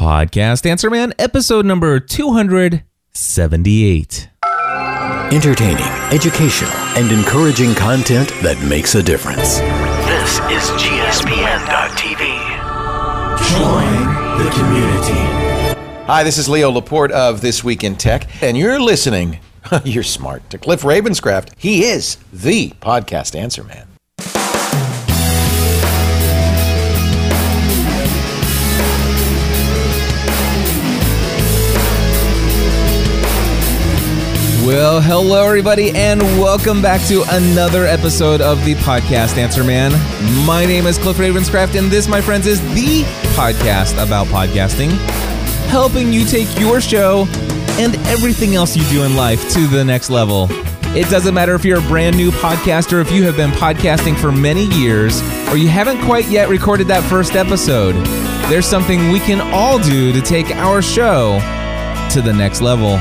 Podcast Answer Man, episode number 278. Entertaining, educational, and encouraging content that makes a difference. This is GSPN.TV. Join the community. Hi, this is Leo Laporte of This Week in Tech, and you're listening, you're smart, to Cliff Ravenscraft. He is the podcast answer man. Well, hello, everybody, and welcome back to another episode of the Podcast Answer Man. My name is Cliff Ravenscraft, and this, my friends, is the podcast about podcasting, helping you take your show and everything else you do in life to the next level. It doesn't matter if you're a brand new podcaster, if you have been podcasting for many years, or you haven't quite yet recorded that first episode. There's something we can all do to take our show to the next level.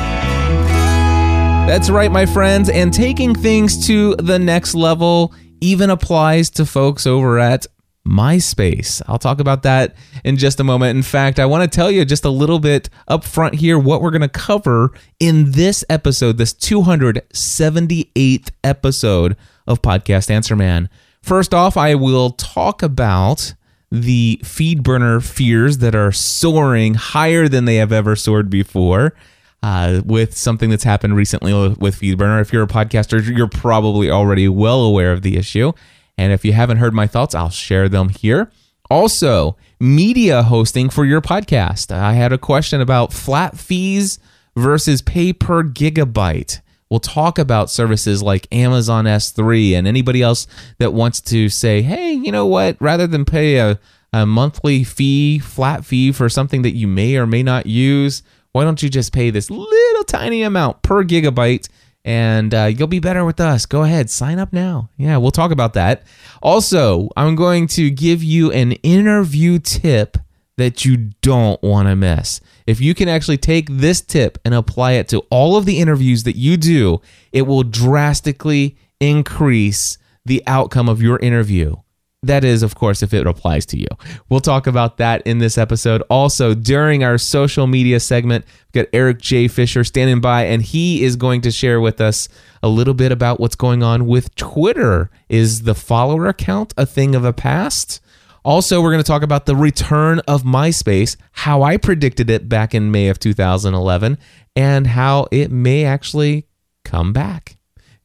That's right, my friends, and taking things to the next level even applies to folks over at MySpace. I'll talk about that in just a moment. In fact, I want to tell you just a little bit up front here what we're going to cover in this episode, this 278th episode of Podcast Answer Man. First off, I will talk about the feed burner fears that are soaring higher than they have ever soared before uh, with something that's happened recently with FeedBurner. If you're a podcaster, you're probably already well aware of the issue. And if you haven't heard my thoughts, I'll share them here. Also, media hosting for your podcast. I had a question about flat fees versus pay per gigabyte. We'll talk about services like Amazon S3 and anybody else that wants to say, hey, you know what? Rather than pay a, a monthly fee, flat fee for something that you may or may not use, why don't you just pay this little tiny amount per gigabyte and uh, you'll be better with us. Go ahead, sign up now. Yeah, we'll talk about that. Also, I'm going to give you an interview tip that you don't want to miss. If you can actually take this tip and apply it to all of the interviews that you do, it will drastically increase the outcome of your interview. That is, of course, if it applies to you. We'll talk about that in this episode. Also, during our social media segment, we've got Eric J. Fisher standing by, and he is going to share with us a little bit about what's going on with Twitter. Is the follower account a thing of the past? Also, we're going to talk about the return of MySpace, how I predicted it back in May of 2011, and how it may actually come back.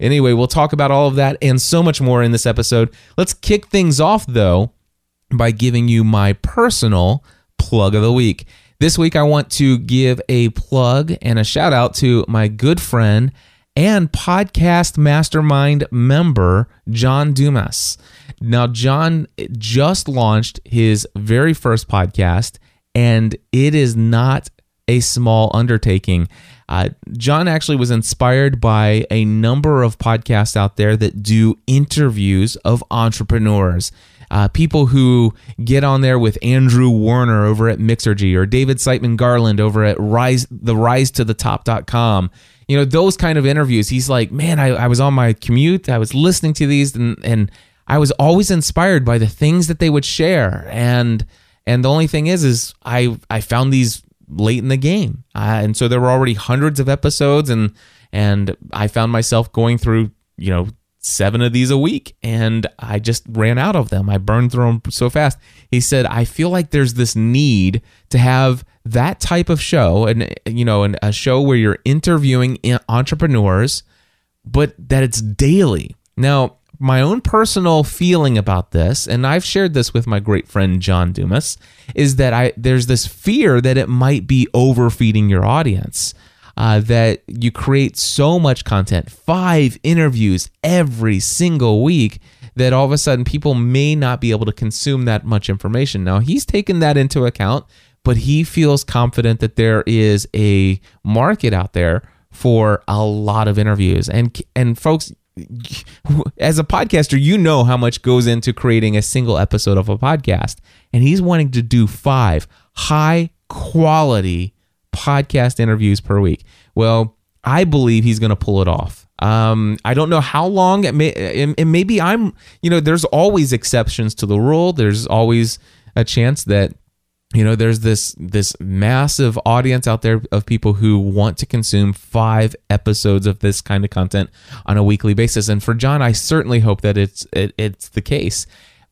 Anyway, we'll talk about all of that and so much more in this episode. Let's kick things off, though, by giving you my personal plug of the week. This week, I want to give a plug and a shout out to my good friend and podcast mastermind member, John Dumas. Now, John just launched his very first podcast, and it is not a small undertaking. Uh, John actually was inspired by a number of podcasts out there that do interviews of entrepreneurs. Uh, people who get on there with Andrew Warner over at Mixergy or David Siteman Garland over at Rise the Rise to the Top.com. You know, those kind of interviews. He's like, man, I, I was on my commute, I was listening to these and and I was always inspired by the things that they would share. And and the only thing is, is I I found these late in the game, uh, and so there were already hundreds of episodes, and and I found myself going through you know seven of these a week, and I just ran out of them. I burned through them so fast. He said, I feel like there's this need to have that type of show, and you know, and a show where you're interviewing entrepreneurs, but that it's daily. Now, my own personal feeling about this, and I've shared this with my great friend John Dumas, is that I there's this fear that it might be overfeeding your audience. Uh, that you create so much content, five interviews every single week, that all of a sudden people may not be able to consume that much information. Now, he's taken that into account, but he feels confident that there is a market out there for a lot of interviews. And and folks, as a podcaster, you know how much goes into creating a single episode of a podcast. And he's wanting to do five high quality podcast interviews per week. Well, I believe he's going to pull it off. Um, I don't know how long it may, and maybe I'm, you know, there's always exceptions to the rule. There's always a chance that you know there's this this massive audience out there of people who want to consume five episodes of this kind of content on a weekly basis. And for john i certainly hope that it's it, it's the case.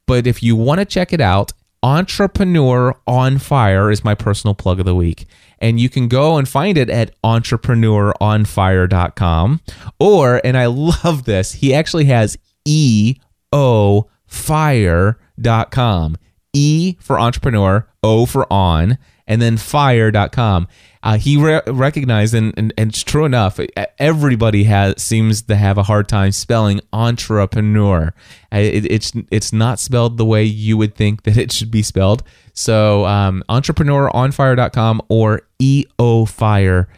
But if you want to check it out entrepreneur on fire is my personal plug of the week. And you can go and find it at entrepreneuronfire.com or and i love this he actually has e o fire.com E for entrepreneur, O for on, and then fire.com. Uh, he re- recognized, and, and, and it's true enough, everybody has seems to have a hard time spelling entrepreneur. It, it's it's not spelled the way you would think that it should be spelled. So um, entrepreneuronfire.com or eofire.com.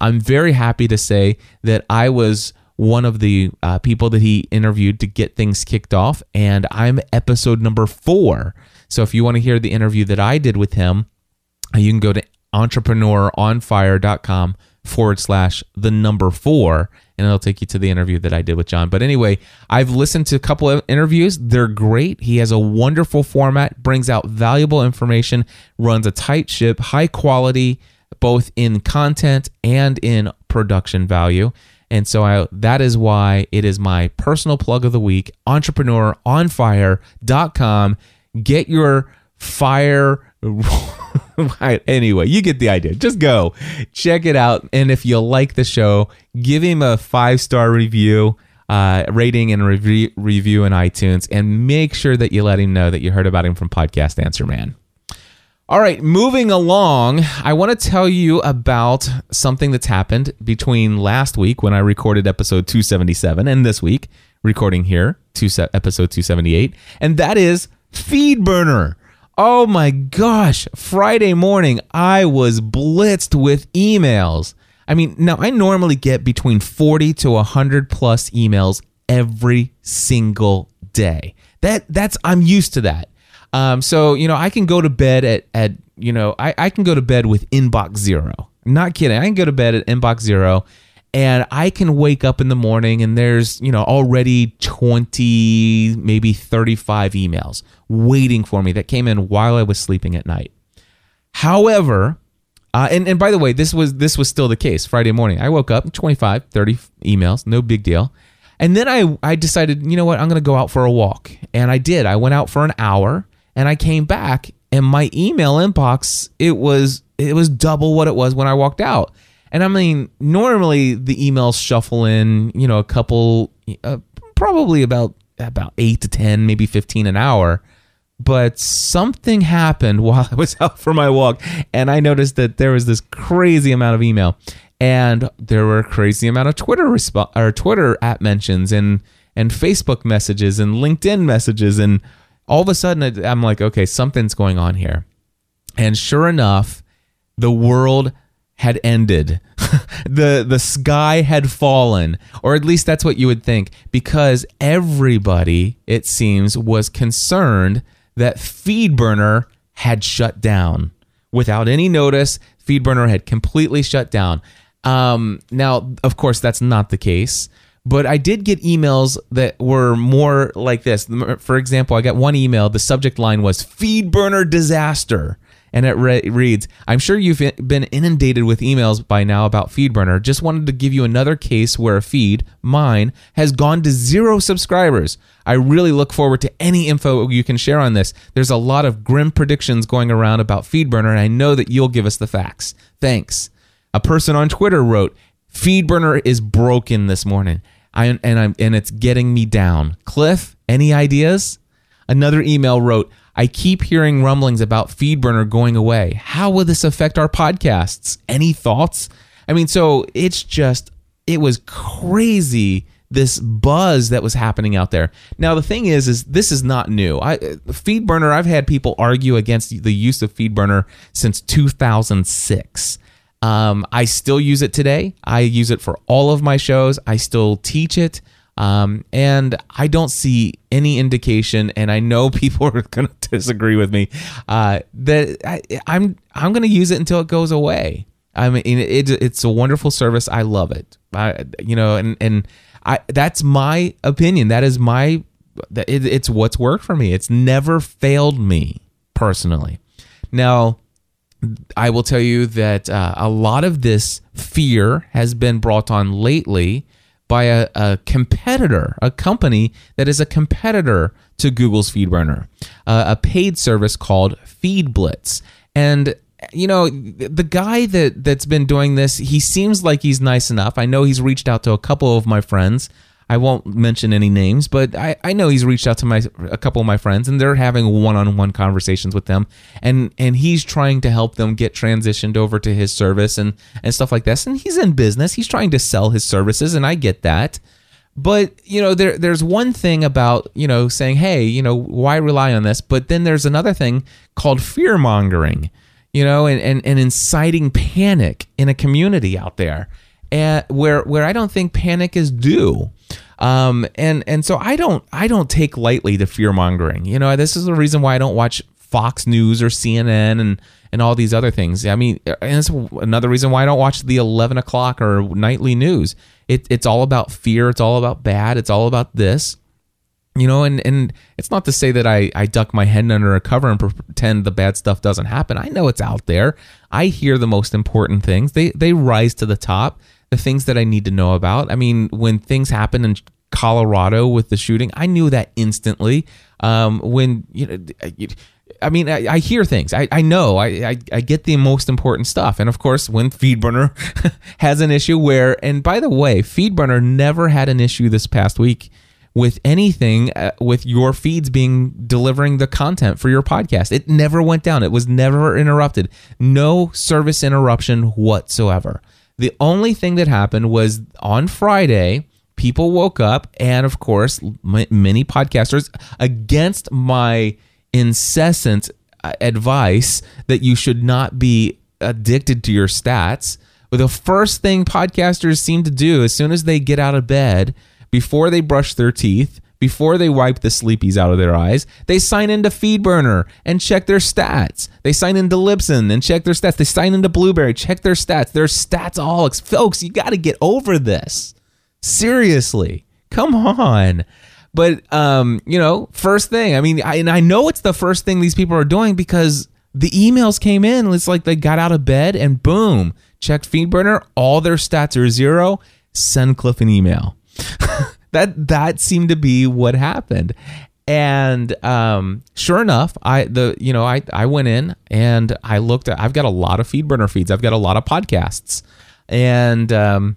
I'm very happy to say that I was one of the uh, people that he interviewed to get things kicked off, and I'm episode number four. So if you want to hear the interview that I did with him, you can go to entrepreneuronfire.com forward slash the number four, and it'll take you to the interview that I did with John. But anyway, I've listened to a couple of interviews. They're great. He has a wonderful format, brings out valuable information, runs a tight ship, high quality, both in content and in production value. And so I, that is why it is my personal plug of the week, entrepreneuronfire.com. Get your fire. anyway, you get the idea. Just go check it out. And if you like the show, give him a five star review, uh, rating, and review, review in iTunes. And make sure that you let him know that you heard about him from Podcast Answer Man. All right, moving along, I want to tell you about something that's happened between last week when I recorded episode 277 and this week recording here, two episode 278, and that is FeedBurner. Oh my gosh, Friday morning I was blitzed with emails. I mean, now I normally get between 40 to 100 plus emails every single day. That that's I'm used to that. Um, so you know, I can go to bed at at you know, I, I can go to bed with inbox zero. Not kidding. I can go to bed at inbox zero, and I can wake up in the morning and there's you know already twenty, maybe thirty five emails waiting for me that came in while I was sleeping at night. However, uh, and, and by the way, this was this was still the case Friday morning. I woke up 25, 30 emails, no big deal. And then I, I decided, you know what, I'm going to go out for a walk. And I did. I went out for an hour and I came back and my email inbox, it was it was double what it was when I walked out. And I mean, normally the emails shuffle in, you know, a couple uh, probably about about 8 to 10, maybe 15 an hour but something happened while I was out for my walk, and I noticed that there was this crazy amount of email, and there were a crazy amount of Twitter resp- or Twitter app mentions, and and Facebook messages, and LinkedIn messages, and all of a sudden I'm like, okay, something's going on here, and sure enough, the world had ended. the the sky had fallen, or at least that's what you would think, because everybody, it seems, was concerned that FeedBurner had shut down. Without any notice, FeedBurner had completely shut down. Um, now, of course, that's not the case. But I did get emails that were more like this. For example, I got one email. The subject line was "FeedBurner disaster," and it re- reads, I'm sure you've been inundated with emails by now about FeedBurner. Just wanted to give you another case where a feed, mine, has gone to zero subscribers. I really look forward to any info you can share on this. There's a lot of grim predictions going around about FeedBurner, and I know that you'll give us the facts. Thanks. A person on Twitter wrote, FeedBurner is broken this morning. I, and I'm and it's getting me down. Cliff, any ideas? Another email wrote, I keep hearing rumblings about FeedBurner going away. How will this affect our podcasts? Any thoughts? I mean, so it's just, it was crazy this buzz that was happening out there. Now the thing is, is this is not new. I FeedBurner. I've had people argue against the use of FeedBurner since 2006. Um, I still use it today. I use it for all of my shows. I still teach it. Um, and I don't see any indication, and I know people are going to disagree with me, uh, that I, I'm I'm going to use it until it goes away. I mean, it, it's a wonderful service. I love it. I, you know, and and I that's my opinion. That is my it, it's what's worked for me. It's never failed me personally. Now, I will tell you that uh, a lot of this fear has been brought on lately by a, a competitor, a company that is a competitor to Google's FeedBurner, uh, a paid service called FeedBlitz. And you know the guy that that's been doing this he seems like he's nice enough i know he's reached out to a couple of my friends I won't mention any names, but I, I know he's reached out to my a couple of my friends and they're having one-on-one conversations with them and and he's trying to help them get transitioned over to his service and and stuff like this. And he's in business. He's trying to sell his services and I get that. But, you know, there there's one thing about, you know, saying, "Hey, you know, why rely on this?" But then there's another thing called fear-mongering, you know, and and, and inciting panic in a community out there. And where where I don't think panic is due. Um, and and so I don't I don't take lightly the fear mongering. You know, this is the reason why I don't watch Fox News or CNN and and all these other things. I mean, and it's another reason why I don't watch the eleven o'clock or nightly news. It, it's all about fear. It's all about bad. It's all about this. You know, and and it's not to say that I I duck my head under a cover and pretend the bad stuff doesn't happen. I know it's out there. I hear the most important things. They they rise to the top the things that I need to know about. I mean, when things happen in Colorado with the shooting, I knew that instantly. Um, when you know, I mean, I, I hear things. I, I know. I, I, I get the most important stuff. And of course, when FeedBurner has an issue where, and by the way, FeedBurner never had an issue this past week with anything uh, with your feeds being delivering the content for your podcast. It never went down. It was never interrupted. No service interruption whatsoever. The only thing that happened was on Friday, people woke up, and of course, many podcasters, against my incessant uh, advice that you should not be addicted to your stats. The first thing podcasters seem to do as soon as they get out of bed, before they brush their teeth, before they wipe the sleepies out of their eyes, they sign into FeedBurner and check their stats. They sign into Libsyn and check their stats. They sign into Blubrry, check their stats. They're statsaholics. Folks, you got to get over this. Seriously. Come on. But um, you know, first thing, I mean, I, and I know it's the first thing these people are doing because the emails came in. It's like they got out of bed and boom, check FeedBurner, all their stats are zero. Send Cliff an email. that that seemed to be what happened. And um, sure enough i the you know i i went in and i looked at i've got a lot of feedburner feeds. I've got a lot of podcasts. And um,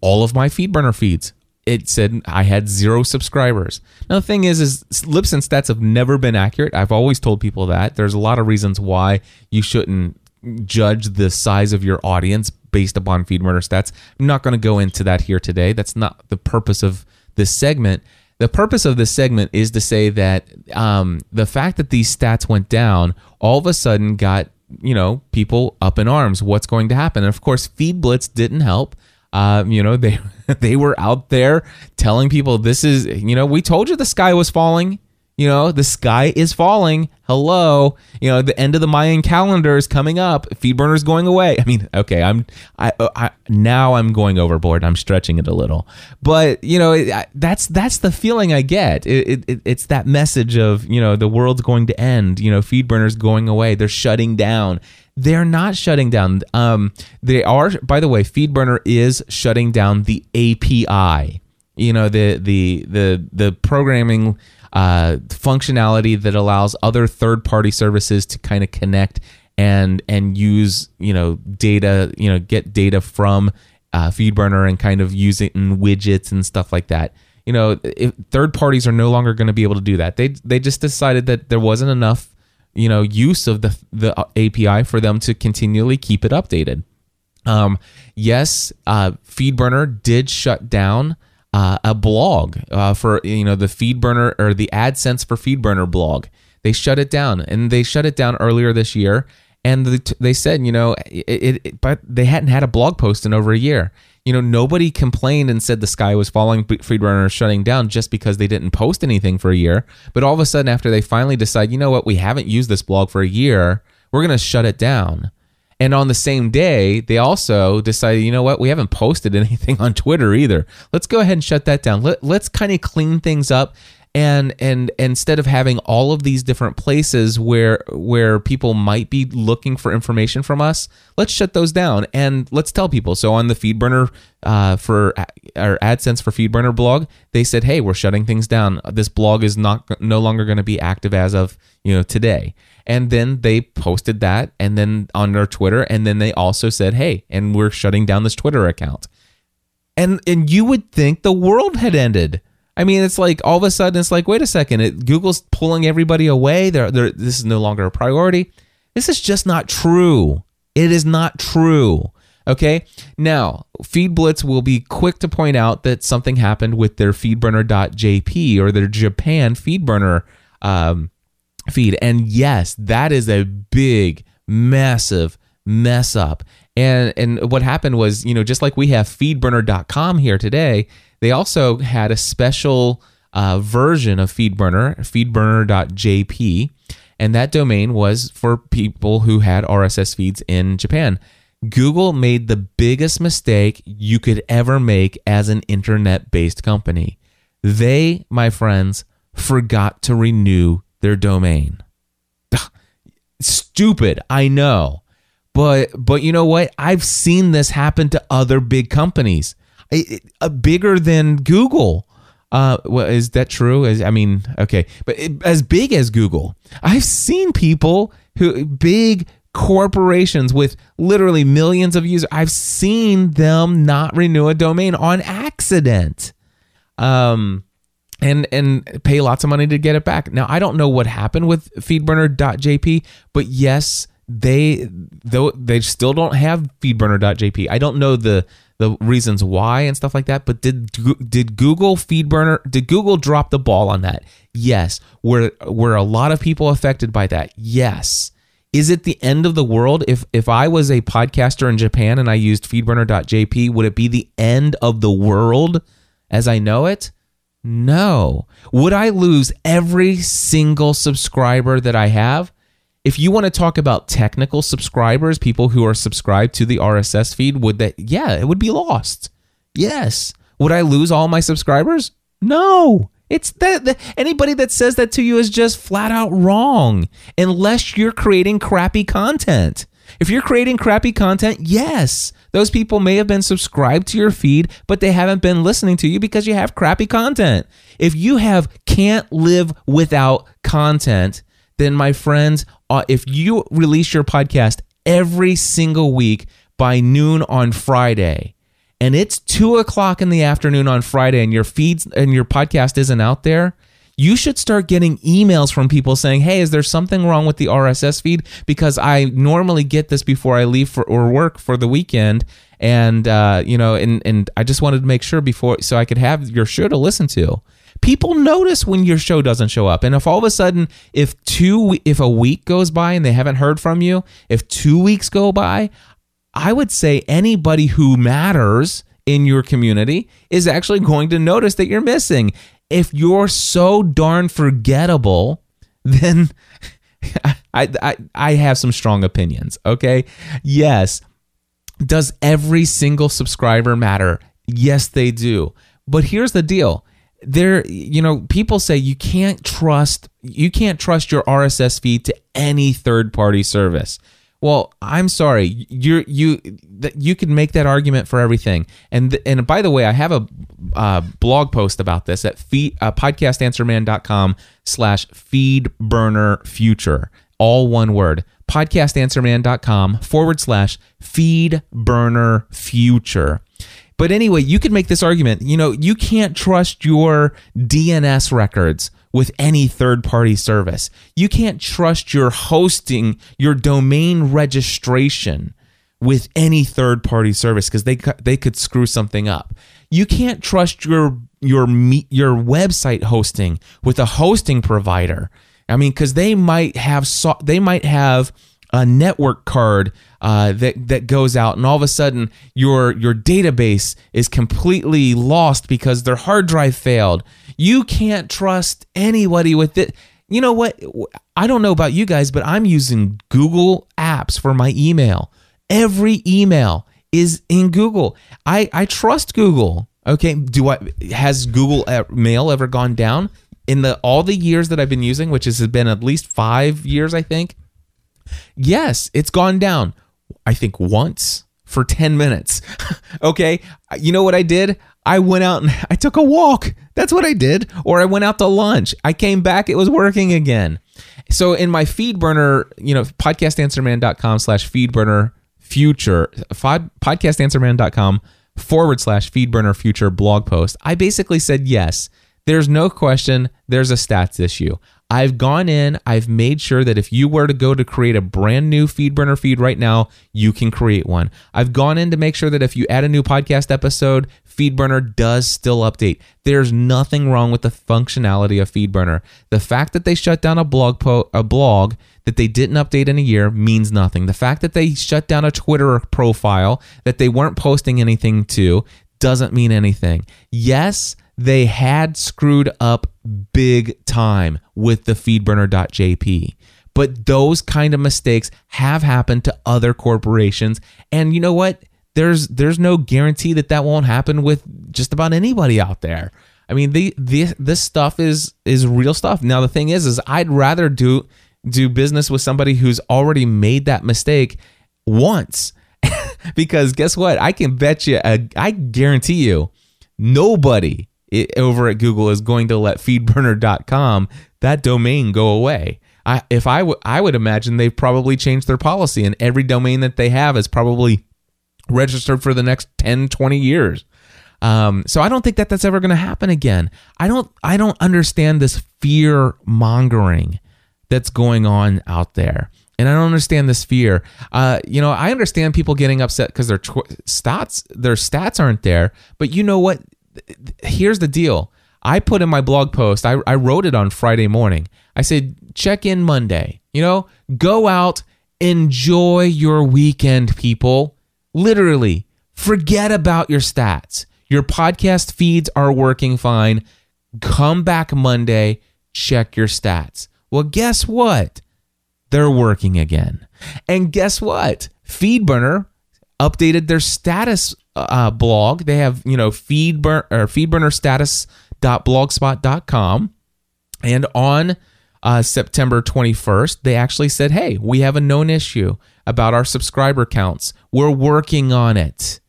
all of my feedburner feeds it said i had zero subscribers. Now the thing is is libsyn stats have never been accurate. I've always told people that. There's a lot of reasons why you shouldn't judge the size of your audience based upon feedburner stats. I'm not going to go into that here today. That's not the purpose of this segment. The purpose of this segment is to say that um, the fact that these stats went down all of a sudden got you know people up in arms. What's going to happen? And of course, Feed Blitz didn't help. Uh, you know they they were out there telling people this is you know we told you the sky was falling you know, the sky is falling. Hello. You know, the end of the Mayan calendar is coming up. Feedburner's going away. I mean, okay, I'm I, I now I'm going overboard. I'm stretching it a little. But, you know, it, I, that's that's the feeling I get. It, it, it's that message of, you know, the world's going to end, you know, Feedburner's going away. They're shutting down. They're not shutting down. Um they are by the way, Feedburner is shutting down the API. You know, the the the the programming uh, functionality that allows other third party services to kind of connect and and use you know data you know get data from uh, FeedBurner and kind of use it in widgets and stuff like that. You know, if third parties are no longer going to be able to do that. They they just decided that there wasn't enough you know use of the the API for them to continually keep it updated. Um, yes, uh, FeedBurner did shut down uh, a blog uh, for you know the FeedBurner or the AdSense for FeedBurner blog. They shut it down, and they shut it down earlier this year. And they said, you know, it, it, but they hadn't had a blog post in over a year. You know, nobody complained and said the sky was falling, FeedBurner shutting down just because they didn't post anything for a year. But all of a sudden, after they finally decide, you know what, we haven't used this blog for a year, we're going to shut it down. And on the same day, they also decided, you know what, we haven't posted anything on Twitter either. Let's go ahead and shut that down. Let, let's kind of clean things up and and instead of having all of these different places where where people might be looking for information from us let's shut those down and let's tell people so on the feedburner uh, for our adsense for feedburner blog they said hey we're shutting things down this blog is not no longer going to be active as of you know today and then they posted that and then on their twitter and then they also said hey and we're shutting down this twitter account and and you would think the world had ended I mean, it's like all of a sudden it's like, wait a second, it, Google's pulling everybody away. They're, they're, this is no longer a priority. This is just not true. It is not true. Okay. Now, FeedBlitz will be quick to point out that something happened with their feedburner.jp or their Japan FeedBurner um, feed. And yes, that is a big, massive mess up. And and what happened was, you know, just like we have feedburner.com here today, they also had a special uh, version of FeedBurner, feedburner.jp, and that domain was for people who had RSS feeds in Japan. Google made the biggest mistake you could ever make as an internet based company. They, my friends, forgot to renew their domain. Stupid, I know. But but you know what? I've seen this happen to other big companies a bigger than Google. Uh, well, is that true? Is, I mean, okay, but it, as big as Google, I've seen people who big corporations with literally millions of users. I've seen them not renew a domain on accident. Um, and and pay lots of money to get it back. Now I don't know what happened with feedburner.jp, but yes, they though they still don't have feedburner.jp. I don't know the the reasons why and stuff like that. But did did Google FeedBurner did Google drop the ball on that? Yes. Were were a lot of people affected by that? Yes. Is it the end of the world if if I was a podcaster in Japan and I used feedburner.jp, would it be the end of the world as I know it? No. Would I lose every single subscriber that I have? if you want to talk about technical subscribers, people who are subscribed to the RSS feed, would that, yeah, it would be lost. Yes. Would I lose all my subscribers? No. It's that, that anybody that says that to you is just flat out wrong unless you're creating crappy content. If you're creating crappy content, yes, those people may have been subscribed to your feed, but they haven't been listening to you because you have crappy content. If you have can't live without content, then my friends, uh, if you release your podcast every single week by noon on Friday, and it's two o'clock in the afternoon on Friday, and your feeds and your podcast isn't out there, you should start getting emails from people saying, "Hey, is there something wrong with the RSS feed? Because I normally get this before I leave for or work for the weekend, and uh, you know, and and I just wanted to make sure before so I could have your show to listen to." people notice when your show doesn't show up. And if all of a sudden, if two, if a week goes by and they haven't heard from you, if two weeks go by, I would say anybody who matters in your community is actually going to notice that you're missing. If you're so darn forgettable, then I, I, I have some strong opinions. Okay. Yes. Does every single subscriber matter? Yes, they do. But here's the deal there you know people say you can't trust you can't trust your RSS feed to any third party service. Well, I'm sorry. You're you you can make that argument for everything. And and by the way, I have a uh, blog post about this at feed, uh, podcastanswerman.com slash feedburner future. All one word. Podcastanswerman.com forward slash feedburner future. But anyway, you can make this argument. You know, you can't trust your DNS records with any third party service. You can't trust your hosting, your domain registration with any third party service because they they could screw something up. You can't trust your your your website hosting with a hosting provider. I mean, because they might have so, they might have a network card uh, that that goes out, and all of a sudden your your database is completely lost because their hard drive failed. You can't trust anybody with it. You know what? I don't know about you guys, but I'm using Google Apps for my email. Every email is in Google. I I trust Google. Okay, do I has Google Mail ever gone down? in the all the years that I've been using, which has been at least five years, I think. Yes, it's gone down. I think once for 10 minutes. okay. You know what I did? I went out and I took a walk. That's what I did. Or I went out to lunch. I came back. It was working again. So in my feed burner, you know, podcastanswerman.com slash feed burner future, podcastanswerman.com forward slash feed burner future blog post, I basically said yes. There's no question there's a stats issue. I've gone in, I've made sure that if you were to go to create a brand new FeedBurner feed right now, you can create one. I've gone in to make sure that if you add a new podcast episode, FeedBurner does still update. There's nothing wrong with the functionality of FeedBurner. The fact that they shut down a blog po- a blog that they didn't update in a year means nothing. The fact that they shut down a Twitter profile that they weren't posting anything to doesn't mean anything. Yes, they had screwed up big time with the feedburner.jp. But those kind of mistakes have happened to other corporations. And you know what? There's there's no guarantee that that won't happen with just about anybody out there. I mean, the, the this stuff is is real stuff. Now the thing is is I'd rather do do business with somebody who's already made that mistake once. because guess what? I can bet you uh, I guarantee you nobody it, over at Google is going to let feedburner.com that domain go away. I, if I, w- I would imagine they've probably changed their policy and every domain that they have is probably registered for the next 10, 20 years. Um, so I don't think that that's ever going to happen again. I don't, I don't understand this fear mongering that's going on out there. And I don't understand this fear. Uh, you know, I understand people getting upset because their tw- stats, their stats aren't there. But you know what? Here's the deal. I put in my blog post, I, I wrote it on Friday morning. I said, check in Monday. You know, go out, enjoy your weekend, people. Literally, forget about your stats. Your podcast feeds are working fine. Come back Monday, check your stats. Well, guess what? They're working again. And guess what? Feedburner updated their status uh, blog. They have, you know, feedburn or feedburnerstatus.blogspot.com. And on uh, September 21st, they actually said, hey, we have a known issue about our subscriber counts. We're working on it.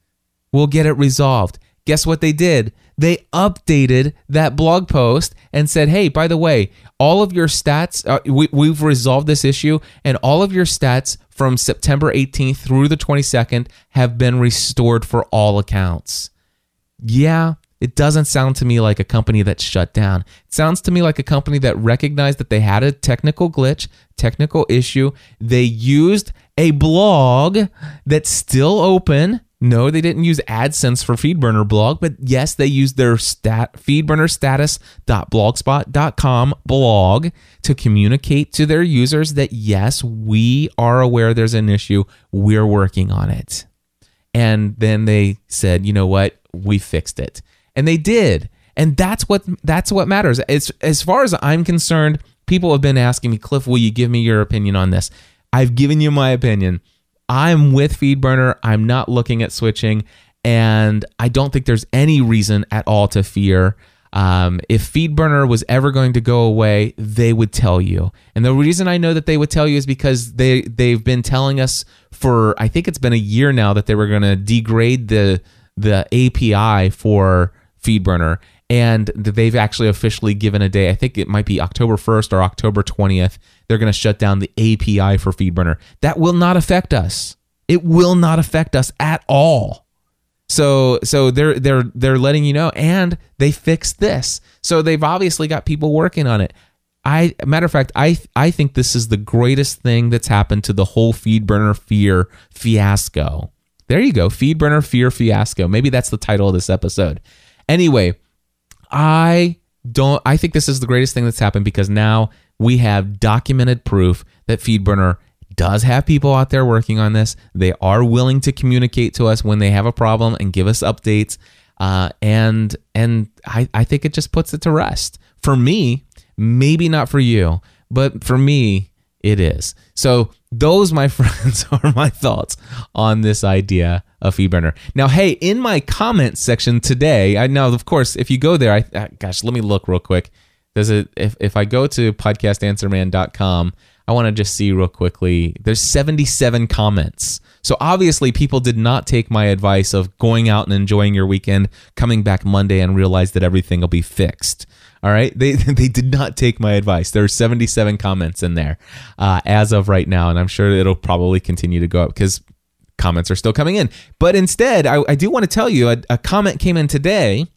We'll get it resolved. Guess what they did? They updated that blog post and said, hey, by the way, all of your stats, uh, we, we've resolved this issue, and all of your stats from September 18th through the 22nd have been restored for all accounts. Yeah, it doesn't sound to me like a company that's shut down. It sounds to me like a company that recognized that they had a technical glitch, technical issue. They used a blog that's still open no, they didn't use AdSense for FeedBurner blog, but yes, they used their stat feedburnerstatus.blogspot.com blog to communicate to their users that yes, we are aware there's an issue. We're working on it. And then they said, "You know what? We fixed it." And they did. And that's what that's what matters. As as far as I'm concerned, people have been asking me, "Cliff, will you give me your opinion on this?" I've given you my opinion. I'm with FeedBurner. I'm not looking at switching, and I don't think there's any reason at all to fear. Um, if FeedBurner was ever going to go away, they would tell you. And the reason I know that they would tell you is because they they've been telling us for I think it's been a year now that they were going to degrade the the API for FeedBurner and they've actually officially given a day. I think it might be October 1st or October 20th. They're going to shut down the API for FeedBurner. That will not affect us. It will not affect us at all. So so they're they're they're letting you know and they fixed this. So they've obviously got people working on it. I matter of fact, I I think this is the greatest thing that's happened to the whole FeedBurner fear fiasco. There you go, FeedBurner fear fiasco. Maybe that's the title of this episode. Anyway, I don't I think this is the greatest thing that's happened because now we have documented proof that FeedBurner does have people out there working on this. They are willing to communicate to us when they have a problem and give us updates. Uh, and and I, I think it just puts it to rest. For me, maybe not for you, but for me, it is. So those, my friends, are my thoughts on this idea of FeedBurner. Now, hey, in my comments section today, I know, of course, if you go there, I, gosh, let me look real quick. Does it if if I go to podcastanswerman.com, I want to just see real quickly. There's 77 comments. So obviously people did not take my advice of going out and enjoying your weekend, coming back Monday and realize that everything will be fixed. All right, they they did not take my advice. There are 77 comments in there uh, as of right now, and I'm sure it'll probably continue to go up because comments are still coming in. But instead, I, I do want to tell you a, a comment came in today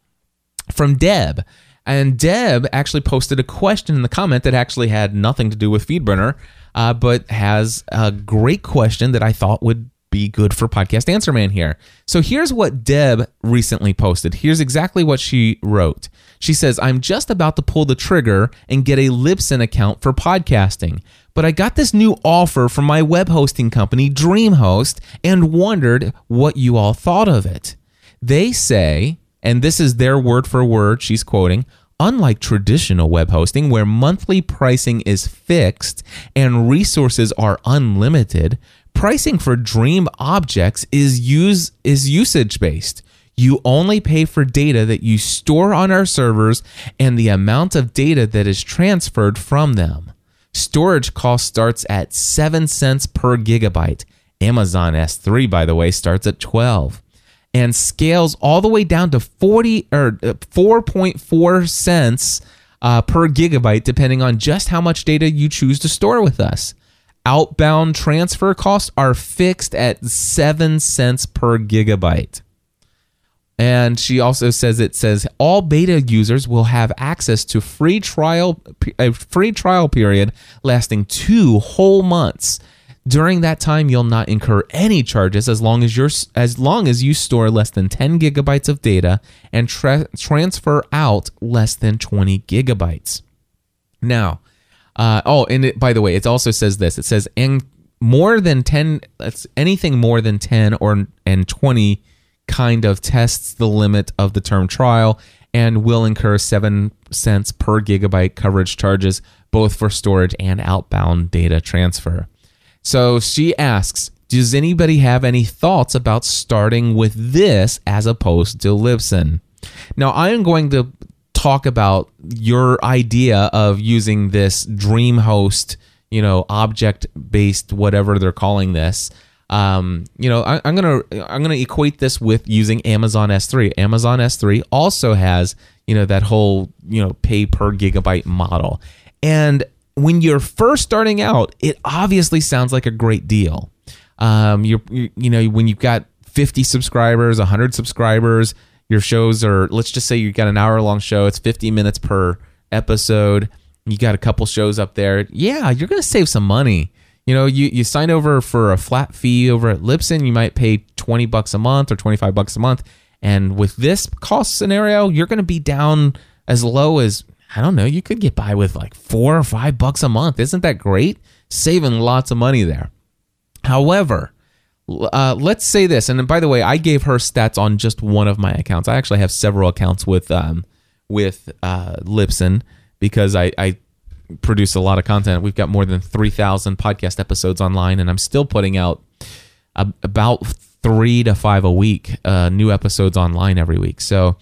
from Deb. And Deb actually posted a question in the comment that actually had nothing to do with FeedBurner, uh, but has a great question that I thought would be good for Podcast Answer Man here. So here's what Deb recently posted. Here's exactly what she wrote. She says, I'm just about to pull the trigger and get a Libsyn account for podcasting, but I got this new offer from my web hosting company, DreamHost, and wondered what you all thought of it. They say and this is their word for word, she's quoting, unlike traditional web hosting where monthly pricing is fixed and resources are unlimited, pricing for Dream objects is use is usage based. You only pay for data that you store on our servers and the amount of data that is transferred from them. Storage cost starts at 7 cents per gigabyte. Amazon S3 by the way starts at 12 and scales all the way down to 40 or 4.4 uh, cents uh, per gigabyte, depending on just how much data you choose to store with us. Outbound transfer costs are fixed at 7 cents per gigabyte. And she also says it says all beta users will have access to free trial a free trial period lasting 2 whole months during that time, you'll not incur any charges as long as you're as long as you store less than 10 gigabytes of data and tra- transfer out less than 20 gigabytes. Now, uh, oh, and it, by the way, it also says this. It says and more than 10 that's anything more than 10 or and 20 kind of tests the limit of the term trial and will incur 7 cents per gigabyte coverage charges both for storage and outbound data transfer. So she asks, does anybody have any thoughts about starting with this as opposed to Libsyn? Now, I am going to talk about your idea of using this DreamHost, you know, object-based whatever they're calling this. Um, you know, I, am gonna I'm gonna equate this with using Amazon S3. Amazon S3 also has you know that whole you know pay per gigabyte model, and when you're first starting out, it obviously sounds like a great deal. Um, you're, you, you know, when you've got 50 subscribers, 100 subscribers, your shows are, let's just say you've got an hour long show, it's 50 minutes per episode. You got a couple shows up there. Yeah, you're going to save some money. You know, you, you sign over for a flat fee over at Libsyn, you might pay 20 bucks a month or 25 bucks a month. And with this cost scenario, you're going to be down as low as I don't know, you could get by with like four or five bucks a month. Isn't that great? Saving lots of money there. However, uh, let's say this, and by the way, I gave her stats on just one of my accounts. I actually have several accounts with um, with uh, Libsyn because I, I produce a lot of content. We've got more than three thousand podcast episodes online, and I'm still putting out about three to five a week, uh, new episodes online every week. So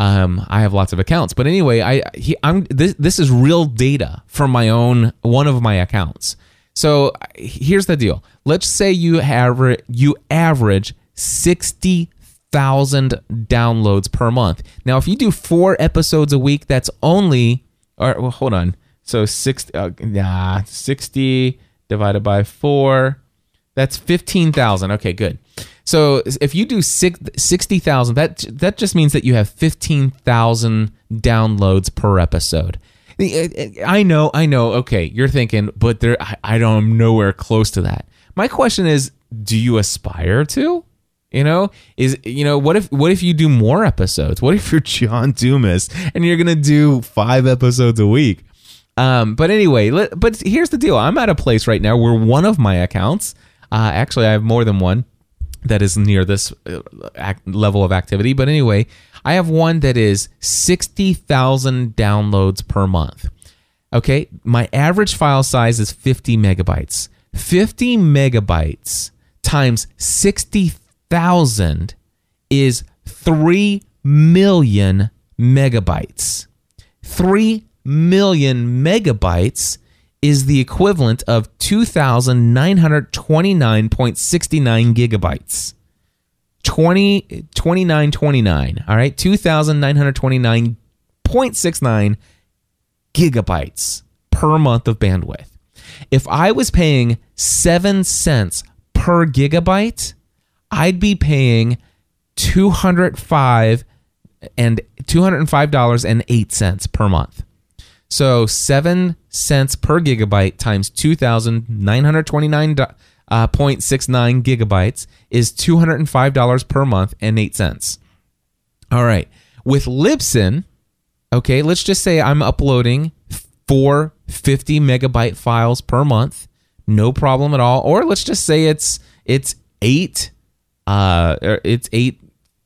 um, I have lots of accounts, but anyway, I he, I'm this this is real data from my own one of my accounts. So here's the deal. Let's say you average you average sixty thousand downloads per month. Now, if you do four episodes a week, that's only or well, hold on. So six, uh, nah, sixty divided by four, that's fifteen thousand. Okay, good. So if you do 60,000, that that just means that you have 15,000 downloads per episode. I know, I know. Okay, you're thinking, but there, I don't, I'm nowhere close to that. My question is, do you aspire to? You know, is you know what if what if you do more episodes? What if you're John Dumas and you're gonna do five episodes a week? Um, but anyway, let, but here's the deal. I'm at a place right now where one of my accounts, uh, actually, I have more than one that is near this uh, level of activity. But anyway, I have one that is 60,000 downloads per month. Okay, my average file size is 50 megabytes. 50 megabytes times 60,000 is 3 million megabytes. 3 million megabytes is the equivalent of 2,929.69 gigabytes. 20, 2929, all right? 2,929.69 gigabytes per month of bandwidth. If I was paying 7 cents per gigabyte, I'd be paying 205 and $205.08 per month. So 7 cents per gigabyte times 2,929.69 uh, gigabytes is $205 per month and 8 cents. All right. With Libsyn, okay, let's just say I'm uploading four 50 megabyte files per month, no problem at all. Or let's just say it's it's eight uh it's eight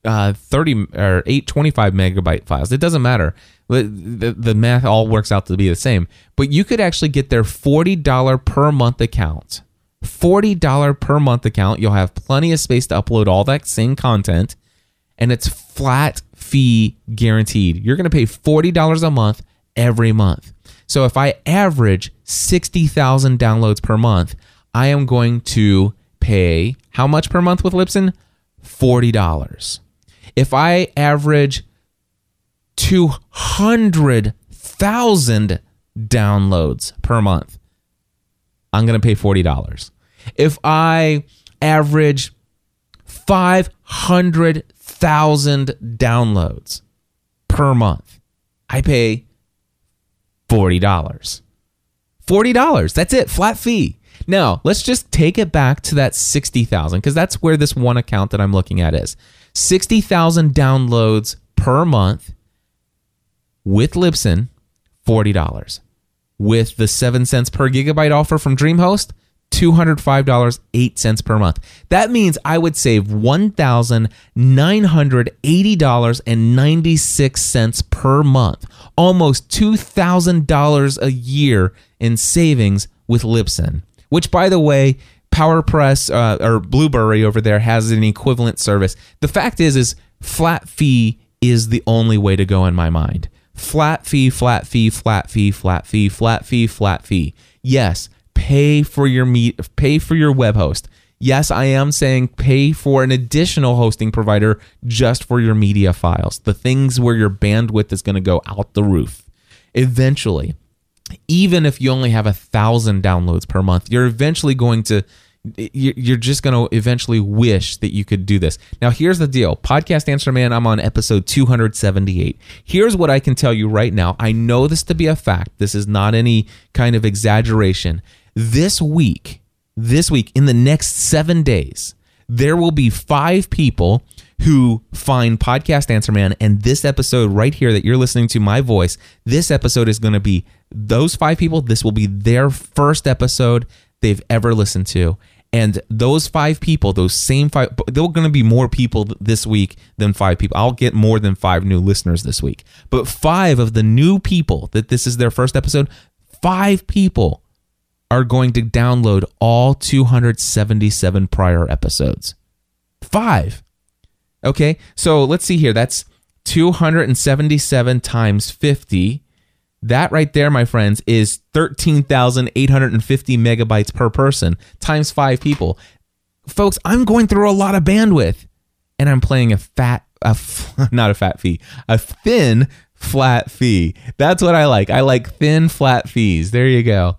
uh 30 or 825 megabyte files. It doesn't matter. The, the, the math all works out to be the same. But you could actually get their $40 per month account. $40 per month account. You'll have plenty of space to upload all that same content and it's flat fee guaranteed. You're going to pay $40 a month every month. So if I average 60,000 downloads per month, I am going to pay how much per month with Libsyn? $40. If I average 200,000 downloads per month, I'm going to pay $40. If I average 500,000 downloads per month, I pay $40. $40. That's it, flat fee. Now, let's just take it back to that 60,000 because that's where this one account that I'm looking at is. 60,000 downloads per month with Libsyn, $40. With the 7 cents per gigabyte offer from DreamHost, $205, 8 cents per month. That means I would save $1,980.96 per month, almost $2,000 a year in savings with Libsyn, which, by the way, PowerPress uh, or Blubrry over there has an equivalent service. The fact is, is flat fee is the only way to go in my mind. Flat fee, flat fee, flat fee, flat fee, flat fee, flat fee. Yes, pay for your meet pay for your web host. Yes, I am saying pay for an additional hosting provider just for your media files. The things where your bandwidth is going to go out the roof. Eventually, even if you only have a thousand downloads per month, you're eventually going to you're just going to eventually wish that you could do this. Now, here's the deal Podcast Answer Man, I'm on episode 278. Here's what I can tell you right now. I know this to be a fact. This is not any kind of exaggeration. This week, this week, in the next seven days, there will be five people who find Podcast Answer Man and this episode right here that you're listening to my voice. This episode is going to be those five people. This will be their first episode they've ever listened to. And those five people, those same five, there are going to be more people this week than five people. I'll get more than five new listeners this week. But five of the new people that this is their first episode, five people are going to download all 277 prior episodes. Five. Okay, so let's see here. That's 277 times 50. That right there, my friends, is 13,850 megabytes per person times five people. Folks, I'm going through a lot of bandwidth and I'm playing a fat, a, not a fat fee, a thin flat fee. That's what I like. I like thin flat fees. There you go.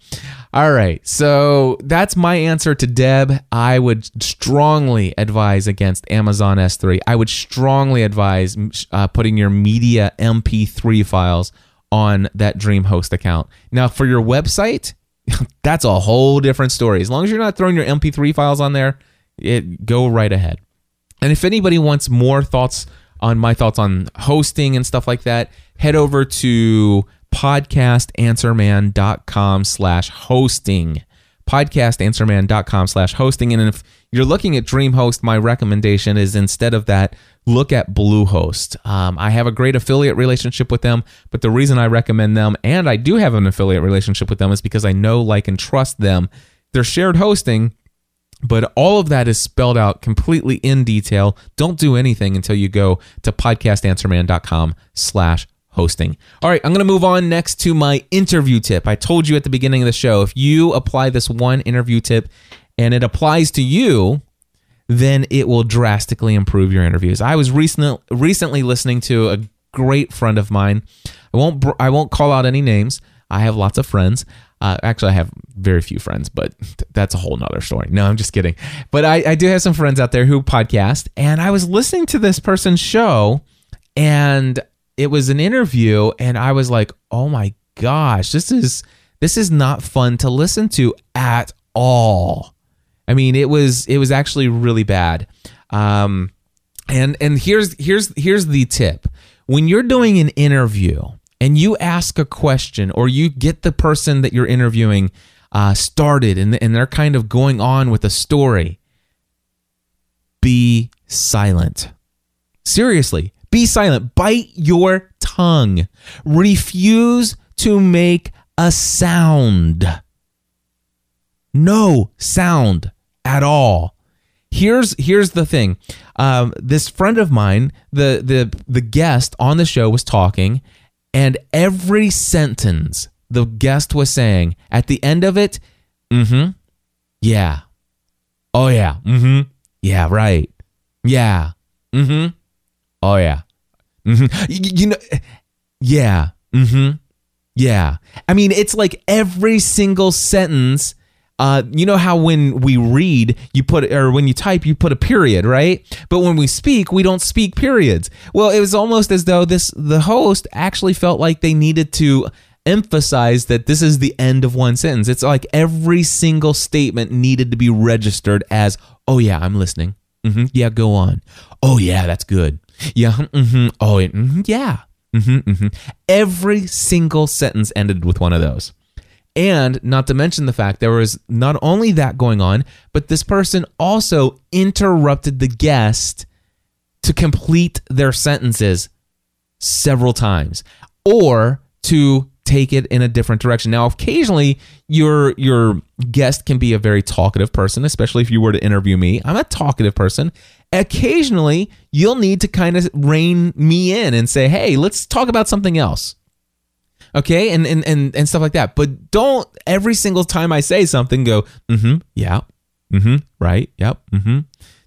All right. So that's my answer to Deb. I would strongly advise against Amazon S3. I would strongly advise uh, putting your media MP3 files on that DreamHost account. Now, for your website, that's a whole different story. As long as you're not throwing your MP3 files on there, it go right ahead. And if anybody wants more thoughts on my thoughts on hosting and stuff like that, head over to podcastanswerman.com slash hosting podcastanswerman.com slash hosting. And if you're looking at dreamhost my recommendation is instead of that look at bluehost um, i have a great affiliate relationship with them but the reason i recommend them and i do have an affiliate relationship with them is because i know like and trust them. They're shared hosting but all of that is spelled out completely in detail. Don't do anything until you go to podcastanswerman.com slash hosting. All right, I'm going to move on next to my interview tip. I told you at the beginning of the show if you apply this one interview tip and it applies to you, then it will drastically improve your interviews. I was recently recently listening to a great friend of mine. I won't I won't call out any names. I have lots of friends. Uh, actually, I have very few friends, but that's a whole nother story. No, I'm just kidding. But I, I do have some friends out there who podcast, and I was listening to this person's show, and it was an interview, and I was like, oh my gosh, this is this is not fun to listen to at all. I mean, it was it was actually really bad. Um, and and here's here's here's the tip: when you're doing an interview and you ask a question or you get the person that you're interviewing uh, started and, and they're kind of going on with a story, be silent. Seriously, be silent. Bite your tongue. Refuse to make a sound. No sound at all. Here's here's the thing. Um, this friend of mine, the the the guest on the show was talking, and every sentence the guest was saying at the end of it, mm-hmm, yeah, oh yeah, mm-hmm, yeah, right, yeah, mm-hmm, oh yeah, mm-hmm. You, you know, yeah, mm-hmm, yeah. I mean, it's like every single sentence uh, you know how when we read, you put or when you type, you put a period, right? But when we speak, we don't speak periods. Well, it was almost as though this the host actually felt like they needed to emphasize that this is the end of one sentence. It's like every single statement needed to be registered as, "Oh yeah, I'm listening." Mm-hmm, yeah, go on. Oh yeah, that's good. Yeah. Mm-hmm, oh mm-hmm, yeah. Mm-hmm, mm-hmm. Every single sentence ended with one of those. And not to mention the fact there was not only that going on, but this person also interrupted the guest to complete their sentences several times or to take it in a different direction. Now, occasionally your your guest can be a very talkative person, especially if you were to interview me. I'm a talkative person. Occasionally, you'll need to kind of rein me in and say, "Hey, let's talk about something else." okay and, and and and stuff like that but don't every single time i say something go mm-hmm yeah mm-hmm right yep mm-hmm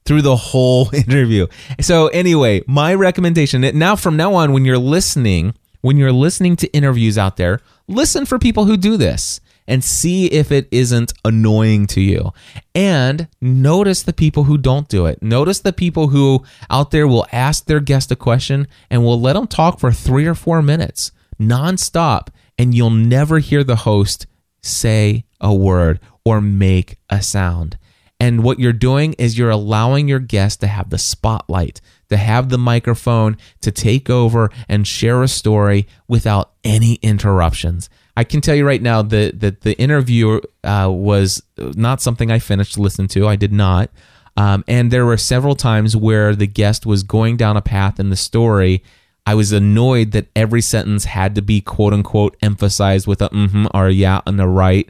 through the whole interview so anyway my recommendation now from now on when you're listening when you're listening to interviews out there listen for people who do this and see if it isn't annoying to you. And notice the people who don't do it. Notice the people who out there will ask their guest a question and will let them talk for three or four minutes nonstop, and you'll never hear the host say a word or make a sound. And what you're doing is you're allowing your guest to have the spotlight, to have the microphone, to take over and share a story without any interruptions. I can tell you right now that, that the interview uh, was not something I finished to listen to. I did not. Um, and there were several times where the guest was going down a path in the story I was annoyed that every sentence had to be quote unquote emphasized with a mm-hmm or yeah on the right.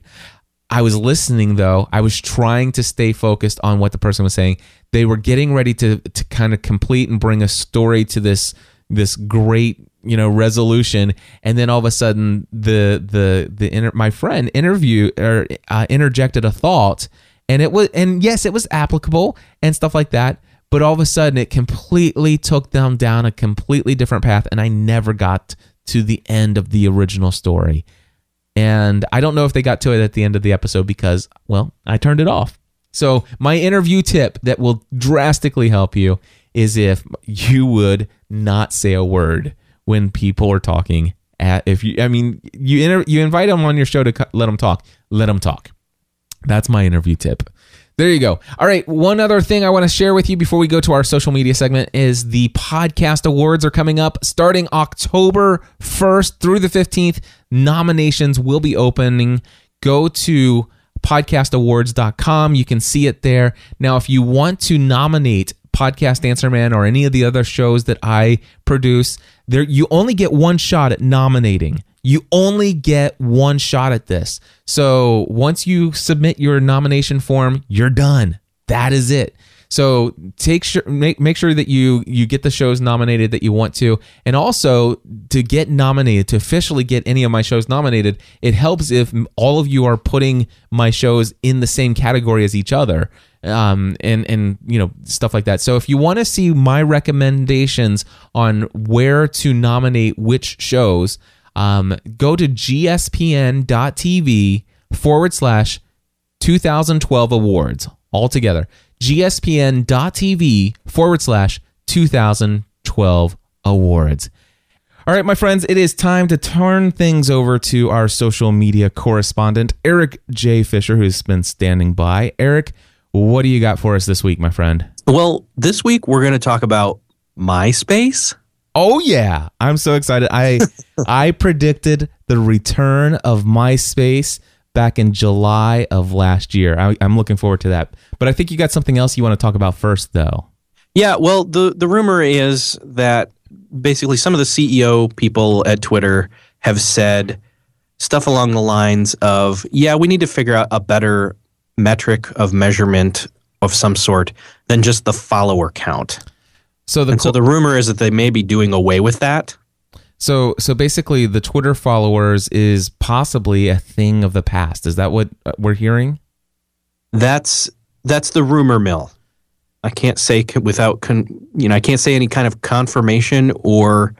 I was listening though. I was trying to stay focused on what the person was saying. They were getting ready to to kind of complete and bring a story to this this great you know resolution and then all of a sudden the the the inter- my friend interview or uh, interjected a thought and it was and yes it was applicable and stuff like that but all of a sudden it completely took them down a completely different path and i never got to the end of the original story and i don't know if they got to it at the end of the episode because well i turned it off. So my interview tip that will drastically help you is if you would not say a word when people are talking at, if you i mean you inter, you invite them on your show to let them talk. Let them talk. That's my interview tip there you go. All right. One other thing I want to share with you before we go to our social media segment is the podcast awards are coming up starting October 1st through the 15th. Nominations will be opening. Go to podcastawards.com. You can see it there. Now, if you want to nominate Podcast Answer Man or any of the other shows that I produce, there you only get one shot at nominating. You only get one shot at this. So once you submit your nomination form, you're done. That is it. So take sure make make sure that you you get the shows nominated that you want to, and also to get nominated to officially get any of my shows nominated. It helps if all of you are putting my shows in the same category as each other um, and and you know stuff like that. So if you want to see my recommendations on where to nominate which shows, um, go to gspn.tv forward slash 2012 awards altogether. gspn.tv forward slash 2012 awards. All right, my friends, it is time to turn things over to our social media correspondent, Eric J. Fisher, who's been standing by. Eric, what do you got for us this week, my friend? Well, this week we're going to talk about MySpace. Oh yeah, I'm so excited. I I predicted the return of MySpace back in July of last year. I, I'm looking forward to that. But I think you got something else you want to talk about first, though. Yeah, well, the the rumor is that basically some of the CEO people at Twitter have said stuff along the lines of, "Yeah, we need to figure out a better metric of measurement of some sort than just the follower count." So the And so the rumor is that they may be doing away with that. so so basically the Twitter followers is possibly a thing of the past. Is that what uh, we're hearing? That's that's the rumor mill. I can't say without con- you know I can't say any kind of confirmation or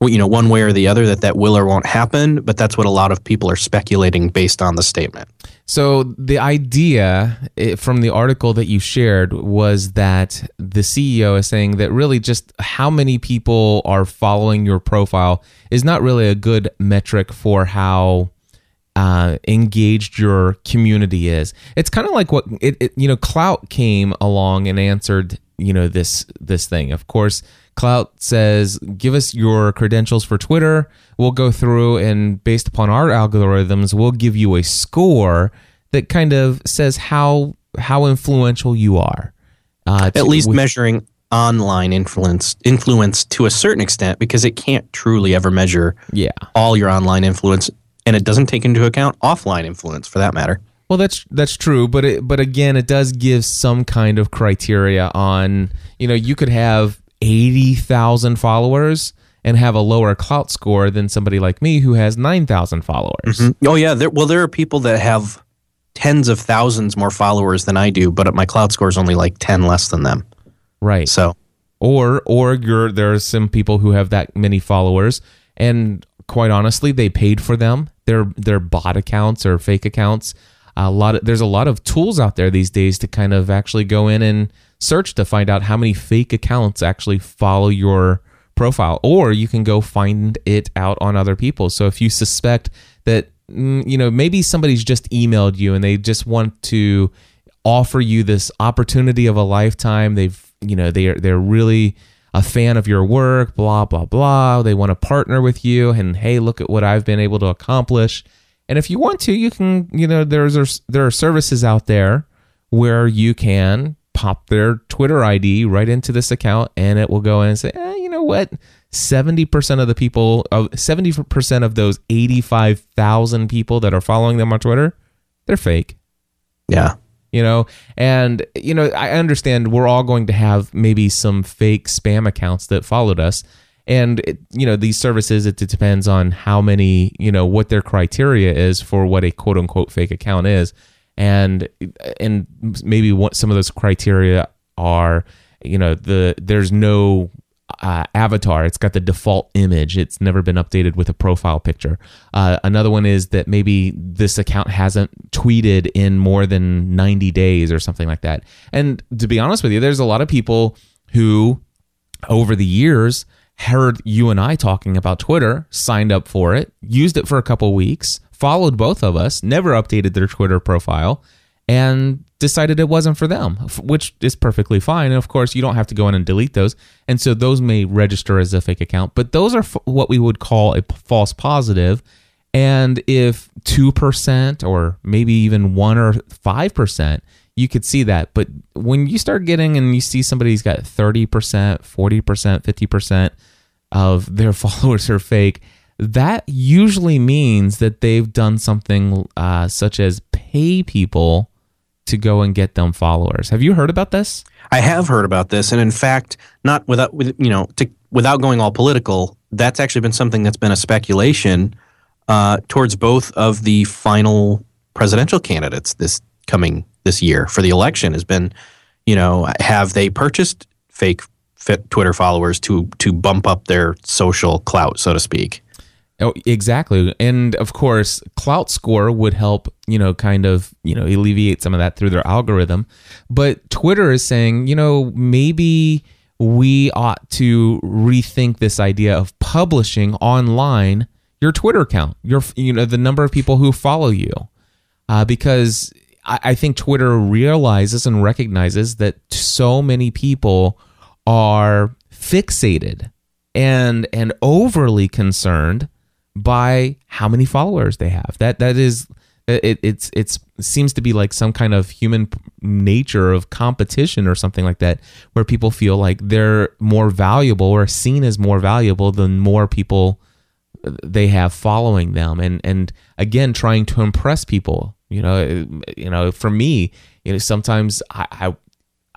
well, you know one way or the other that that will or won't happen. But that's what a lot of people are speculating based on the statement. So the idea eh, from the article that you shared was that the CEO is saying that really just how many people are following your profile is not really a good metric for how uh, engaged your community is. It's kind of like what it, it you know Klout came along and answered you know this this thing. Of course, Klout says give us your credentials for Twitter. We'll go through and based upon our algorithms, we'll give you a score that kind of says how how influential you are. Uh, At least with- measuring online influence influence to a certain extent because it can't truly ever measure yeah. all your online influence and it doesn't take into account offline influence for that matter. Well, that's that's true, but it, but again, it does give some kind of criteria on you know you could have eighty thousand followers and have a lower Klout score than somebody like me who has nine thousand followers. Mm-hmm. Oh yeah, there, well there are people that have tens of thousands more followers than I do, but my Klout score is only like 10 less than them. Right. So, or or you're there are some people who have that many followers and quite honestly they paid for them they're they're bot accounts or fake accounts a lot of there's a lot of tools out there these days to kind of actually go in and search to find out how many fake accounts actually follow your profile or you can go find it out on other people. So if you suspect that mm, you know maybe somebody's just emailed you and they just want to offer you this opportunity of a lifetime they've you know they're they're really a fan of your work blah blah blah they want to partner with you and hey look at what I've been able to accomplish and if you want to you can you know there's there are services out there where you can pop their Twitter ID right into this account and it will go in and say eh, you know what? 70% of the people of 70% of those 85,000 people that are following them on Twitter they're fake. Yeah. you know? And you know i understand we're all going to have maybe some fake spam accounts that followed us and it, you know these services it, depends on how many you know what their criteria is for what a quote unquote fake account is and and maybe what some of those criteria are you know the there's no uh, avatar. It's got the default image. It's never been updated with a profile picture. Uh, another one is that maybe this account hasn't tweeted in more than 90 days or something like that. And to be honest with you, there's a lot of people who, over the years, heard you and I talking about Twitter, signed up for it, used it for a couple weeks, followed both of us, never updated their Twitter profile, and decided it wasn't for them, which is perfectly fine. And of course, you don't have to go in and delete those. And so those may register as a fake account, but those are f- what we would call a p- false positive. And if 2% or maybe even 1 or 5%, you could see that. But when you start getting and you see somebody's got 30%, 40%, 50% of their followers are fake, that usually means that they've done something uh, such as pay people to go and get them followers. Have you heard about this? I have heard about this, and in fact, not without with you know to, without going all political. That's actually been something that's been a speculation uh, towards both of the final presidential candidates this coming this year for the election. Has been, you know, have they purchased fake Twitter followers to to bump up their social clout, so to speak? Oh, exactly. And of course, Klout Score would help, you know, kind of, you know, alleviate some of that through their algorithm. But Twitter is saying, you know, maybe we ought to rethink this idea of publishing online your Twitter account, your, you know, the number of people who follow you. Uh, because I, I think Twitter realizes and recognizes that so many people are fixated and and overly concerned by how many followers they have. That that is it, it's it's seems to be like some kind of human nature of competition or something like that, where people feel like they're more valuable or seen as more valuable than more people uh, they have following them, and and again trying to impress people. You know, uh, you know, for me, you know, sometimes I, I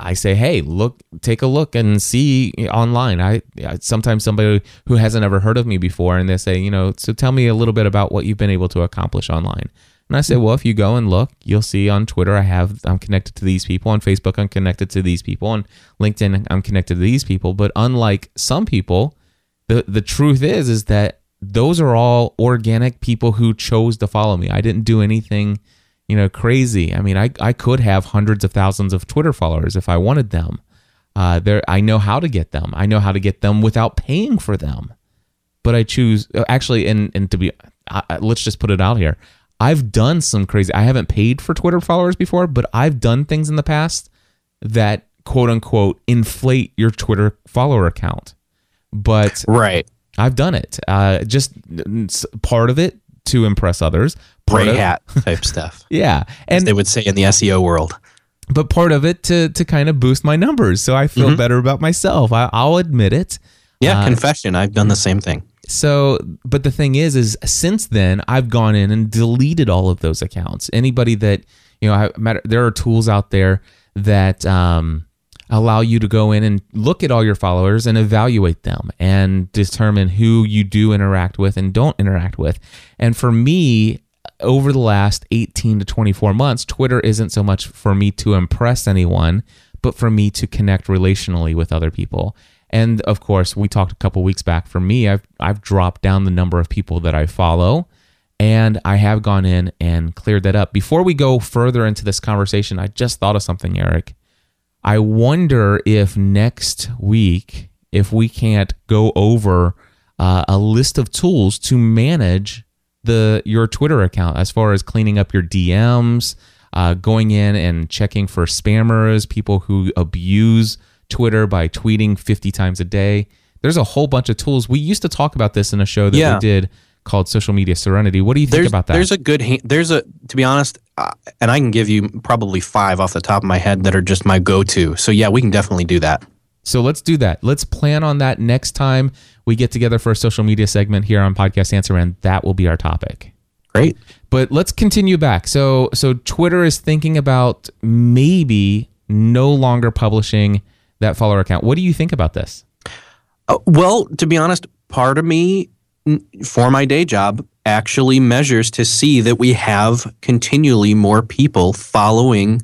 I say, hey, look, take a look and see online. I, sometimes somebody who hasn't ever heard of me before, and they say, you know, so tell me a little bit about what you've been able to accomplish online. And I say, mm-hmm. well, if you go and look, you'll see on Twitter I have I'm connected to these people, on Facebook I'm connected to these people, on LinkedIn I'm connected to these people. But unlike some people, the the truth is is that those are all organic people who chose to follow me. I didn't do anything you know, crazy. I mean, I, I could have hundreds of thousands of Twitter followers if I wanted them. Uh, there, I know how to get them. I know how to get them without paying for them. But I choose uh, actually, and and to be, uh, let's just put it out here. I've done some crazy. I haven't paid for Twitter followers before, but I've done things in the past that quote unquote inflate your Twitter follower account. But right, I've done it. Uh, just part of it to impress others. Part Gray hat type stuff. Yeah, and they would say in the SEO world. But part of it to to kind of boost my numbers, so I feel mm-hmm. better about myself. I, will admit it. Yeah, uh, confession. I've done the same thing. So, but the thing is, is since then I've gone in and deleted all of those accounts. Anybody that you know, I, matter, there are tools out there that um, allow you to go in and look at all your followers and evaluate them and determine who you do interact with and don't interact with. And for me, over the last 18 to 24 months, Twitter isn't so much for me to impress anyone, but for me to connect relationally with other people. And of course, we talked a couple weeks back. For me, I've I've dropped down the number of people that I follow, and I have gone in and cleared that up. Before we go further into this conversation, I just thought of something, Eric. I wonder if next week, if we can't go over uh, a list of tools to manage the your Twitter account as far as cleaning up your DMs, uh, going in and checking for spammers, people who abuse Twitter by tweeting 50 times a day. There's a whole bunch of tools. We used to talk about this in a show that yeah. we did called Social Media Serenity. What do you think there's, about that? There's a good there's a to be honest, uh, and I can give you probably 5 off the top of my head that are just my go-to. So yeah, we can definitely do that. So let's do that. Let's plan on that next time we get together for a social media segment here on Podcast Answer and That will be our topic. Great. But let's continue back. So so Twitter is thinking about maybe no longer publishing that follower account. What do you think about this? Uh, well, to be honest, part of me for my day job actually measures to see that we have continually more people following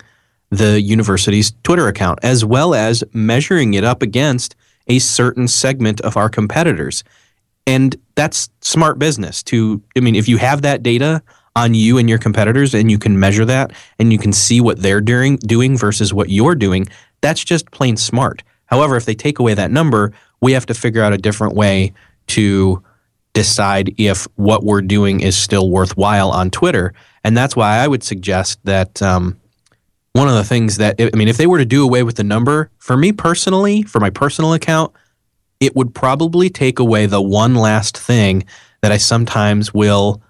the university's Twitter account, as well as measuring it up against a certain segment of our competitors. And that's smart business to, I mean, if you have that data on you and your competitors and you can measure that and you can see what they're doing, doing versus what you're doing, that's just plain smart. However, if they take away that number, we have to figure out a different way to decide if what we're doing is still worthwhile on Twitter. And that's why I would suggest that um, one of the things that, I mean, if they were to do away with the number, for me personally, for my personal account, it would probably take away the one last thing that I sometimes will.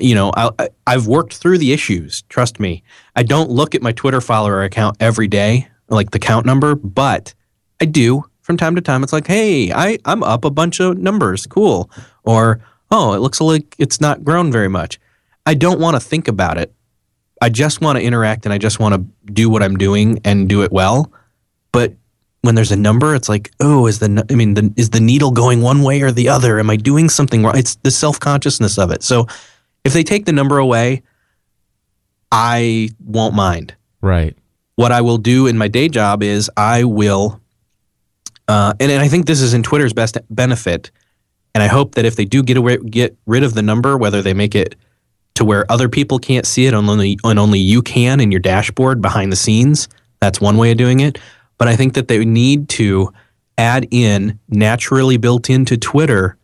You know, I, I've worked through the issues. Trust me. I don't look at my Twitter follower account every day, like the count number, but I do from time to time. It's like, hey, I, I'm up a bunch of numbers. Cool or oh, it looks like it's not grown very much. I don't want to think about it. I just want to interact and I just want to do what I'm doing and do it well. But when there's a number, it's like, oh, is the I mean, the, is the needle going one way or the other? Am I doing something wrong? It's the self consciousness of it. So if they take the number away, I won't mind. Right. What I will do in my day job is I will, uh, and, and I think this is in Twitter's best benefit. And I hope that if they do get away, get rid of the number, whether they make it to where other people can't see it and only and only you can in your dashboard behind the scenes, that's one way of doing it. But I think that they need to add in naturally built into Twitter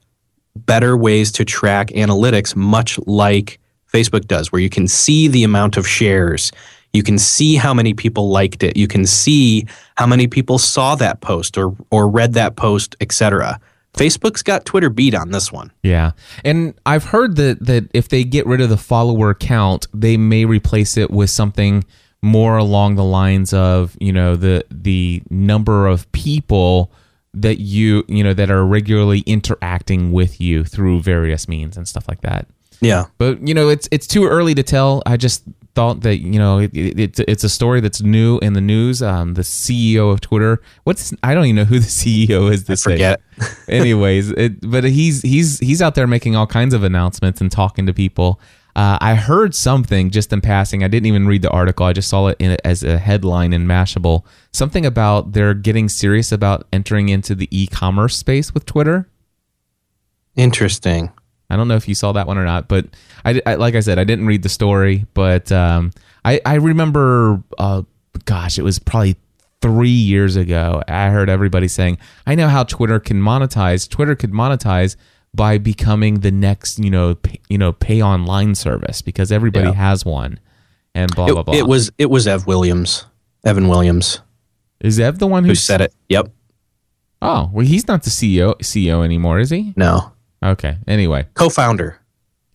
better ways to track analytics, much like Facebook does, where you can see the amount of shares. You can see how many people liked it. You can see how many people saw that post or or read that post, etc. Facebook's got Twitter beat on this one. Yeah. And I've heard that that if they get rid of the follower count, they may replace it with something more along the lines of, you know, the the number of people that you, you know, that are regularly interacting with you through various means and stuff like that. Yeah. But you know, it's it's too early to tell. I just thought that you know it, it, it's it's a story that's new in the news. Um, the CEO of Twitter, what's I don't even know who the CEO is. This I forget. Anyways, it, but he's he's he's out there making all kinds of announcements and talking to people. Uh, I heard something just in passing. I didn't even read the article. I just saw it in, as a headline in Mashable. Something about they're getting serious about entering into the e-commerce space with Twitter. Interesting. I don't know if you saw that one or not, but I, I like I said, I didn't read the story, but um, I I remember, uh, gosh, it was probably three years ago. I heard everybody saying, "I know how Twitter can monetize. Twitter could monetize by becoming the next, you know, pay, you know, pay online service because everybody Yeah. has one." And blah It, blah blah. it was it was Ev Williams, Evan Williams, is Ev the one who who said it. Yep. Oh, well, he's not the CEO CEO anymore, is he? No. Okay. Anyway, Co-founder.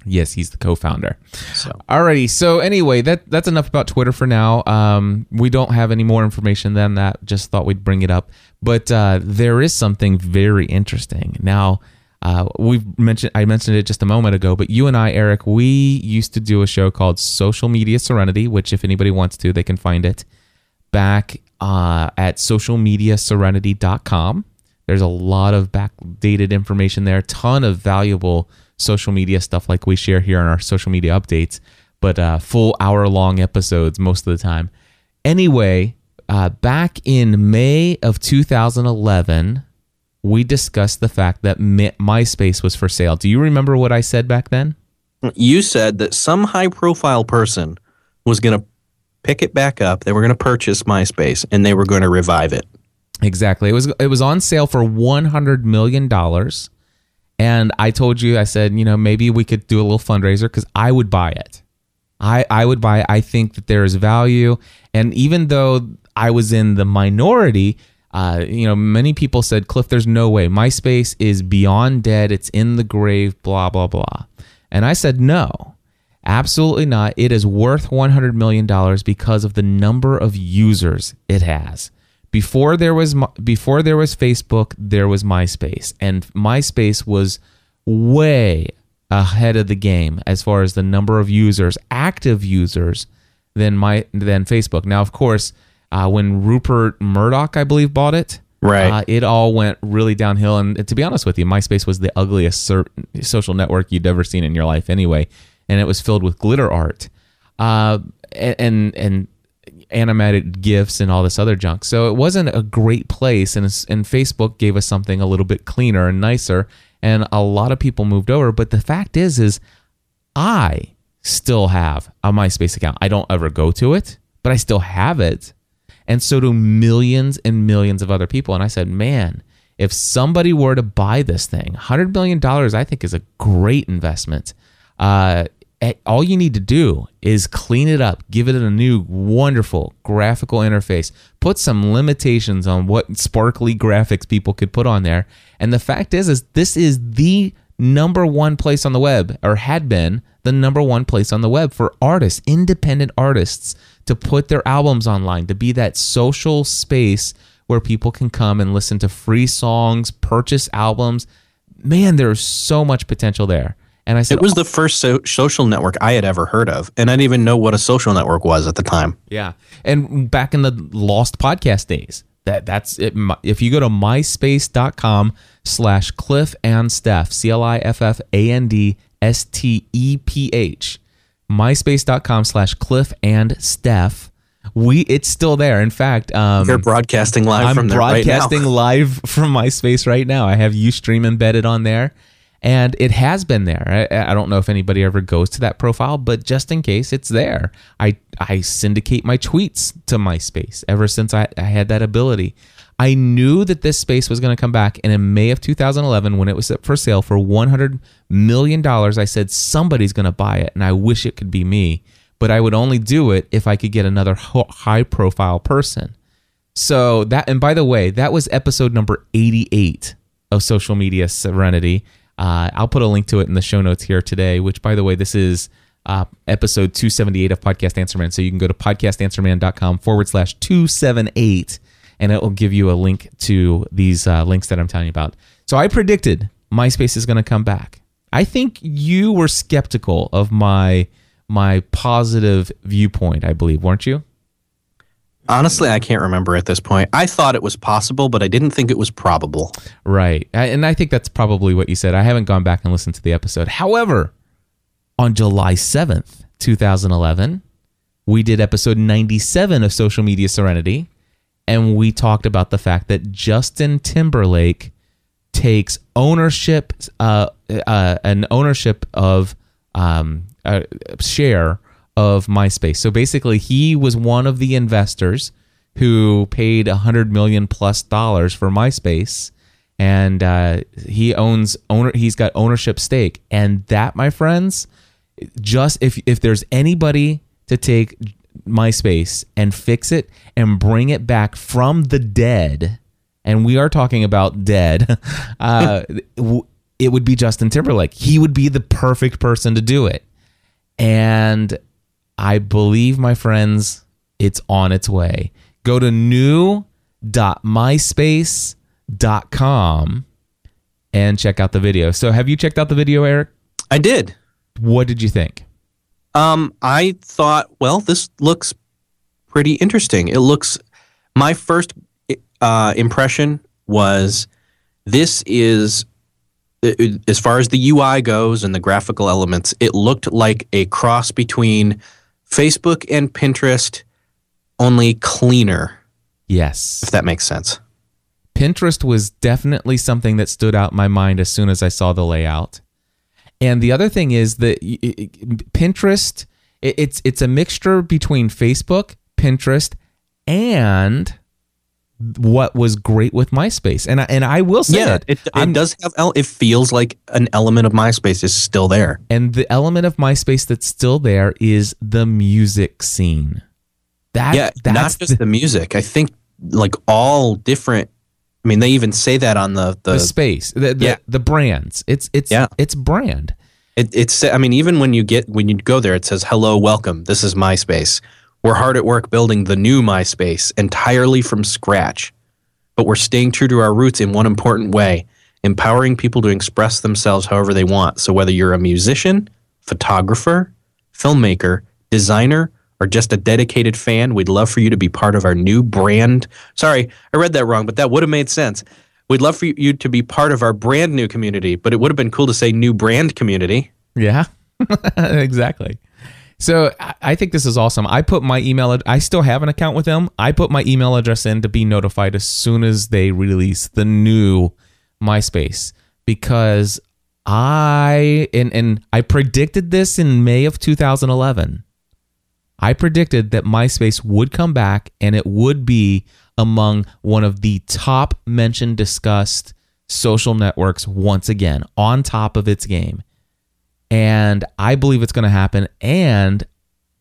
yes, he's the co-founder. So Alrighty. So anyway, that that's enough about Twitter for now. Um, we don't have any more information than that. Just thought we'd bring it up. But uh, there is something very interesting. Now, uh, we've mentioned I mentioned it just a moment ago, but you and I, Eric, we used to do a show called Social Media Serenity, which if anybody wants to, they can find it back uh, at socialmediaserenity.com. There's a lot of backdated information there, a ton of valuable social media stuff like we share here on our social media updates, but uh, full hour long episodes most of the time. Anyway, uh, back in May of 2011, we discussed the fact that My- MySpace was for sale. Do you remember what I said back then? you said that some high-profile person was going to pick it back up. They were going to purchase MySpace and they were going to revive it. Exactly. It was it was on sale for one hundred million dollars, and I told you I said you know maybe we could do a little fundraiser because I would buy it. I I would buy. It. I think that there is value, and even though I was in the minority, uh, you know, many people said, Cliff, there's no way. MySpace is beyond dead. It's in the grave. Blah blah blah. And I said no. Absolutely not. It is worth $100 million because of the number of users it has. Before there was before there was Facebook, there was MySpace, and MySpace was way ahead of the game as far as the number of users, active users, than my than Facebook. Now, of course, uh, when Rupert Murdoch, I believe, bought it, Right. uh, it all went really downhill. And to be honest with you, MySpace was the ugliest ser- social network you'd ever seen in your life, anyway. And it was filled with glitter art, uh, and, and and animated gifs and all this other junk. So it wasn't a great place. And and Facebook gave us something a little bit cleaner and nicer. And a lot of people moved over. But the fact is, is I still have a MySpace account. I don't ever go to it, but I still have it. And so do millions and millions of other people. And I said, man, if somebody were to buy this thing, $100 million, I think is a great investment. Uh, all you need to do is clean it up, give it a new, wonderful graphical interface, put some limitations on what sparkly graphics people could put on there. And the fact is, is this is the number one place on the web, or had been the number one place on the web for artists, independent artists, to put their albums online, to be that social space where people can come and listen to free songs, purchase albums. Man, there's so much potential there. And I said, It was the first so- social network I had ever heard of, and I didn't even know what a social network was at the time. Yeah, and back in the lost podcast days, that that's it. If you go to myspace.com slash Cliff and Steph, C L I F F A N D S T E P H, myspace.com slash Cliff and Steph, we it's still there. In fact, um, You're broadcasting live I'm from there right now. broadcasting live from MySpace right now. I have Ustream embedded on there, and it has been there. I, I don't know if anybody ever goes to that profile, but just in case, it's there. I I syndicate my tweets to MySpace ever since I, I had that ability. I knew that this space was going to come back, and in May of 2011, when it was up for sale for 100 million dollars, I said somebody's going to buy it, and I wish it could be me. But I would only do it if I could get another high profile person. So that, and by the way, that was episode number 88 of Social Media Serenity. Uh, I'll put a link to it in the show notes here today, which, by the way, this is uh, episode 278 of Podcast Answer Man. So you can go to podcastanswerman.com forward slash 278, and it will give you a link to these uh, links that I'm telling you about. So I predicted MySpace is going to come back. I think you were skeptical of my my positive viewpoint, I believe, weren't you? Honestly, I can't remember at this point. I thought it was possible, but I didn't think it was probable. Right. And I think that's probably what you said. I haven't gone back and listened to the episode. However, on July 7th, 2011, we did episode 97 of Social Media Serenity, and we talked about the fact that Justin Timberlake takes ownership, uh, uh, an ownership of um, a share of MySpace. So basically, he was one of the investors who paid a hundred million plus dollars for MySpace, and uh, he owns owner. He's got ownership stake, and that, my friends, just if if there's anybody to take MySpace and fix it and bring it back from the dead, and we are talking about dead, uh, it would be Justin Timberlake. He would be the perfect person to do it. And I believe, my friends, it's on its way. Go to new.myspace.com and check out the video. So, have you checked out the video, Eric? I did. What did you think? Um, I thought, well, this looks pretty interesting. It looks. My first uh, impression was this is, as far as the UI goes and the graphical elements, it looked like a cross between Facebook and Pinterest, only cleaner, Yes. if that makes sense. Pinterest was definitely something that stood out in my mind as soon as I saw the layout. And the other thing is that Pinterest, it- it's it's a mixture between Facebook, Pinterest, and what was great with MySpace. And I, and I will say Yeah, it, it, it does have. el- It feels like an element of MySpace is still there. And the element of MySpace that's still there is the music scene. That yeah, that's not just the, the music. I think like all different. I mean, they even say that on the the. the space, the, the, yeah. the brands. It's it's Yeah. it's brand. it, it's. I mean, even when you get when you go there, it says "Hello, welcome. This is MySpace. We're hard at work building the new MySpace entirely from scratch, but we're staying true to our roots in one important way: empowering people to express themselves however they want. So whether you're a musician, photographer, filmmaker, designer, or just a dedicated fan, we'd love for you to be part of our new brand. Sorry, I read that wrong, but that would have made sense. We'd love for you to be part of our brand new community, but it would have been cool to say new brand community. Yeah, exactly. So I- think this is awesome. I put my email. I still have an account with them. I put my email address in to be notified as soon as they release the new MySpace because I and and I predicted this in May of 2011. I predicted that MySpace would come back and it would be among one of the top mentioned discussed social networks once again on top of its game and I believe it's going to happen. And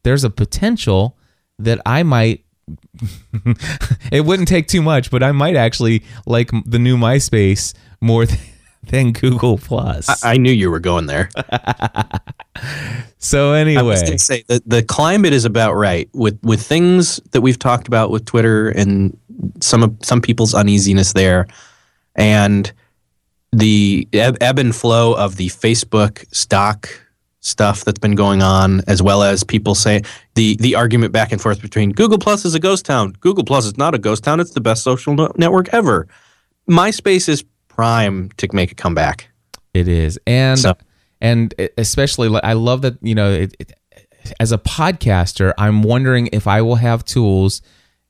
there's a potential that I might. it wouldn't take too much, but I might actually like the new MySpace more than, than Google Plus. I, I knew you were going there. so I was anyway, going to say the, the climate is about right with with things that we've talked about with Twitter and some of some people's uneasiness there, and the ebb, ebb and flow of the Facebook stock stuff that's been going on, as well as people say the the argument back and forth between Google Plus is a ghost town. Google Plus is not a ghost town. It's the best social no- network ever. MySpace is prime to make a comeback. It is, and So- and especially I love that you know it, it, as a podcaster, I'm wondering if I will have tools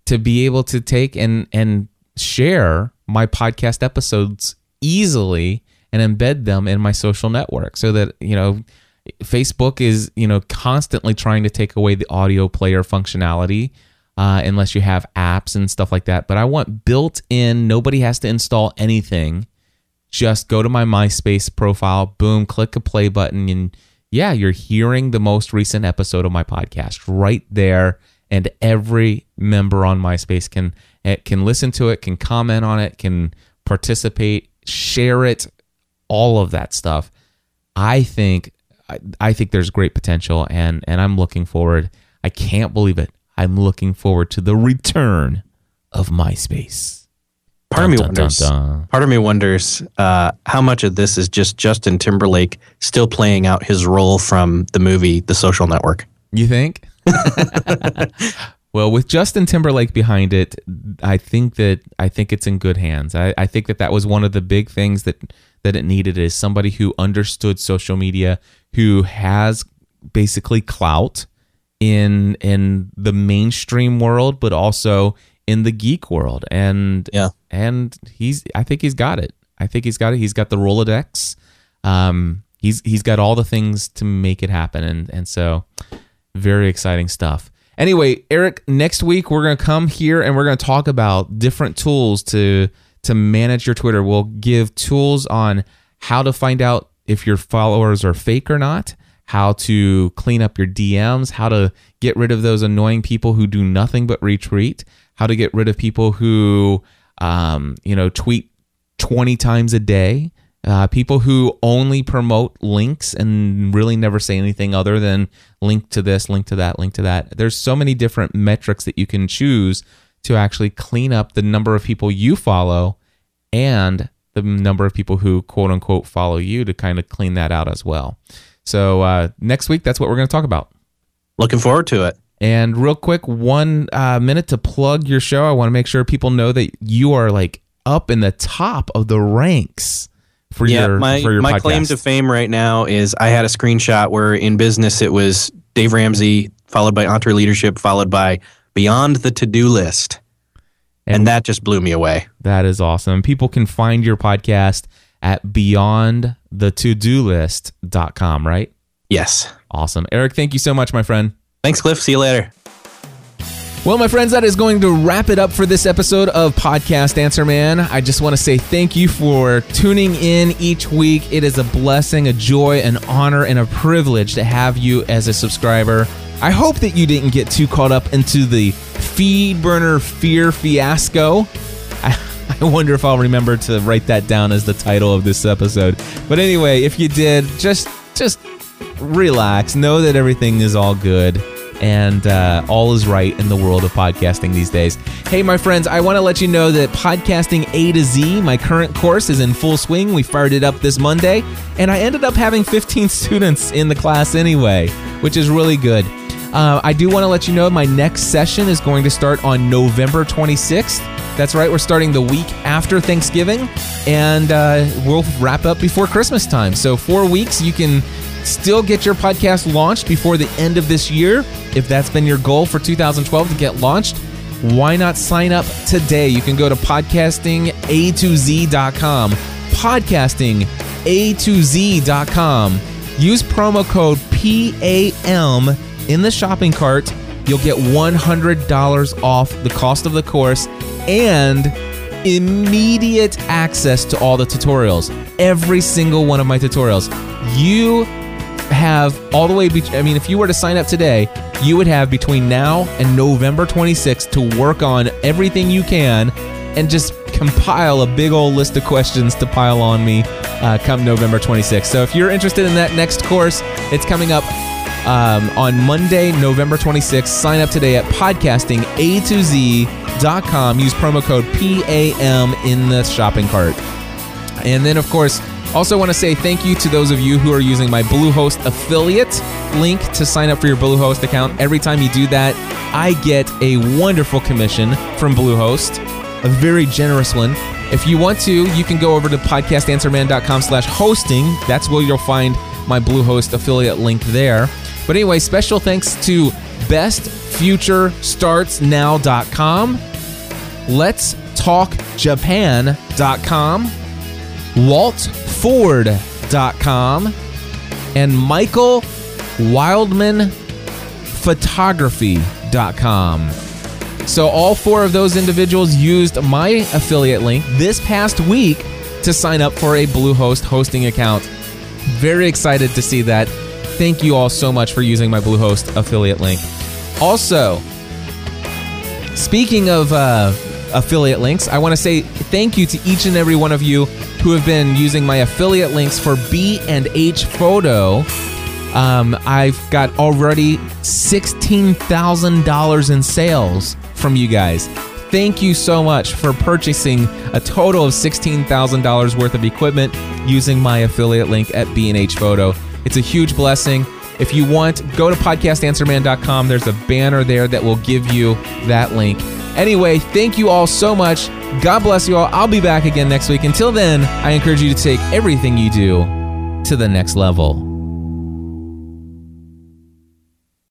to be able to take and and share my podcast episodes easily and embed them in my social network so that you know Facebook is you know constantly trying to take away the audio player functionality uh, unless you have apps and stuff like that. But I want built in. Nobody has to install anything. Just go to my MySpace profile, boom, click a play button, and yeah, you're hearing the most recent episode of my podcast right there. And every member on MySpace can it can listen to it, can comment on it, can participate, share it, all of that stuff. I think I, I think there's great potential and and I'm looking forward. I can't believe it. I'm looking forward to the return of MySpace. Part of me Dun, dun, dun, wonders. dun. Part of me wonders uh, how much of this is just Justin Timberlake still playing out his role from the movie The Social Network. You think? well, with Justin Timberlake behind it, I think that I think it's in good hands. I, I think that that was one of the big things that that it needed is somebody who understood social media, who has basically clout in in the mainstream world, but also in the geek world. And Yeah. and he's I think he's got it. I think he's got it. He's got the Rolodex. Um, he's he's got all the things to make it happen, and and so very exciting stuff. Anyway, Eric, next week we're gonna come here and we're gonna talk about different tools to to manage your Twitter. We'll give tools on how to find out if your followers are fake or not, how to clean up your DMs, how to get rid of those annoying people who do nothing but retweet, how to get rid of people who um, you know tweet 20 times a day. Uh, people who only promote links and really never say anything other than link to this, link to that, link to that. There's so many different metrics that you can choose to actually clean up the number of people you follow and the number of people who quote unquote follow you to kind of clean that out as well. So uh, next week, that's what we're going to talk about. Looking forward to it. And real quick, one uh, minute to plug your show. I want to make sure people know that you are like up in the top of the ranks for yeah, your my, for your my podcast. claim to fame right now is I had a screenshot where in business it was Dave Ramsey, followed by EntreLeadership, followed by Beyond the To Do List. And, And- that just blew me away. that is awesome. People can find your podcast at beyondthetodolist.com, right? Yes. Awesome. Eric, thank you so much, my friend. Thanks, Cliff. See you later. Well, my friends, that is going to wrap it up for this episode of Podcast Answer Man. I just want to say thank you for tuning in each week. It is a blessing, a joy, an honor, and a privilege to have you as a subscriber. I hope that you didn't get too caught up into the Feedburner fear fiasco. I, I wonder if I'll remember to write that down as the title of this episode. But anyway, if you did, just just relax. Know that everything is all good and uh, all is right in the world of podcasting these days. Hey, my friends, I want to let you know that Podcasting A to Z, my current course, is in full swing. We fired it up this Monday, and I ended up having 15 students in the class anyway, which is really good. Uh, I do want to let you know my next session is going to start on November 26th. That's right, we're starting the week after Thanksgiving, and uh, we'll wrap up before Christmas time. So, four weeks, you can still get your podcast launched before the end of this year. If that's been your goal for 2012 to get launched, why not sign up today? You can go to podcastinga2z.com. Podcasting A to Z.com. Use promo code PAM in the shopping cart. You'll get $100 off the cost of the course and immediate access to all the tutorials. Every single one of my tutorials. You have all the way be- I mean if you were to sign up today, you would have between now and November 26th to work on everything you can and just compile a big old list of questions to pile on me uh, come November 26th. So if you're interested in that next course, it's coming up um, on Monday, November 26th. Sign up today at podcastinga2z.com. Use promo code PAM in the shopping cart. And then, of course, also want to say thank you to those of you who are using my Bluehost affiliate link to sign up for your Bluehost account. Every time you do that, I get a wonderful commission from Bluehost, a very generous one. If you want to, you can go over to podcastanswerman.com slash hosting. That's where you'll find my Bluehost affiliate link there. But anyway, special thanks to bestfuturestartsnow.com, let's talkjapan.com, waltford.com, and Michael Wildman photography.com. So all four of those individuals used my affiliate link this past week to sign up for a Bluehost hosting account. Very excited to see that. Thank you all so much for using my Bluehost affiliate link. Also, speaking of uh, affiliate links, I want to say thank you to each and every one of you who have been using my affiliate links for B and H Photo. Um, I've got already sixteen thousand dollars in sales from you guys. Thank you so much for purchasing a total of sixteen thousand dollars worth of equipment using my affiliate link at B&H Photo. It's a huge blessing. If you want, go to podcastanswerman.com. There's a banner there that will give you that link. Anyway, thank you all so much. God bless you all. I'll be back again next week. Until then, I encourage you to take everything you do to the next level.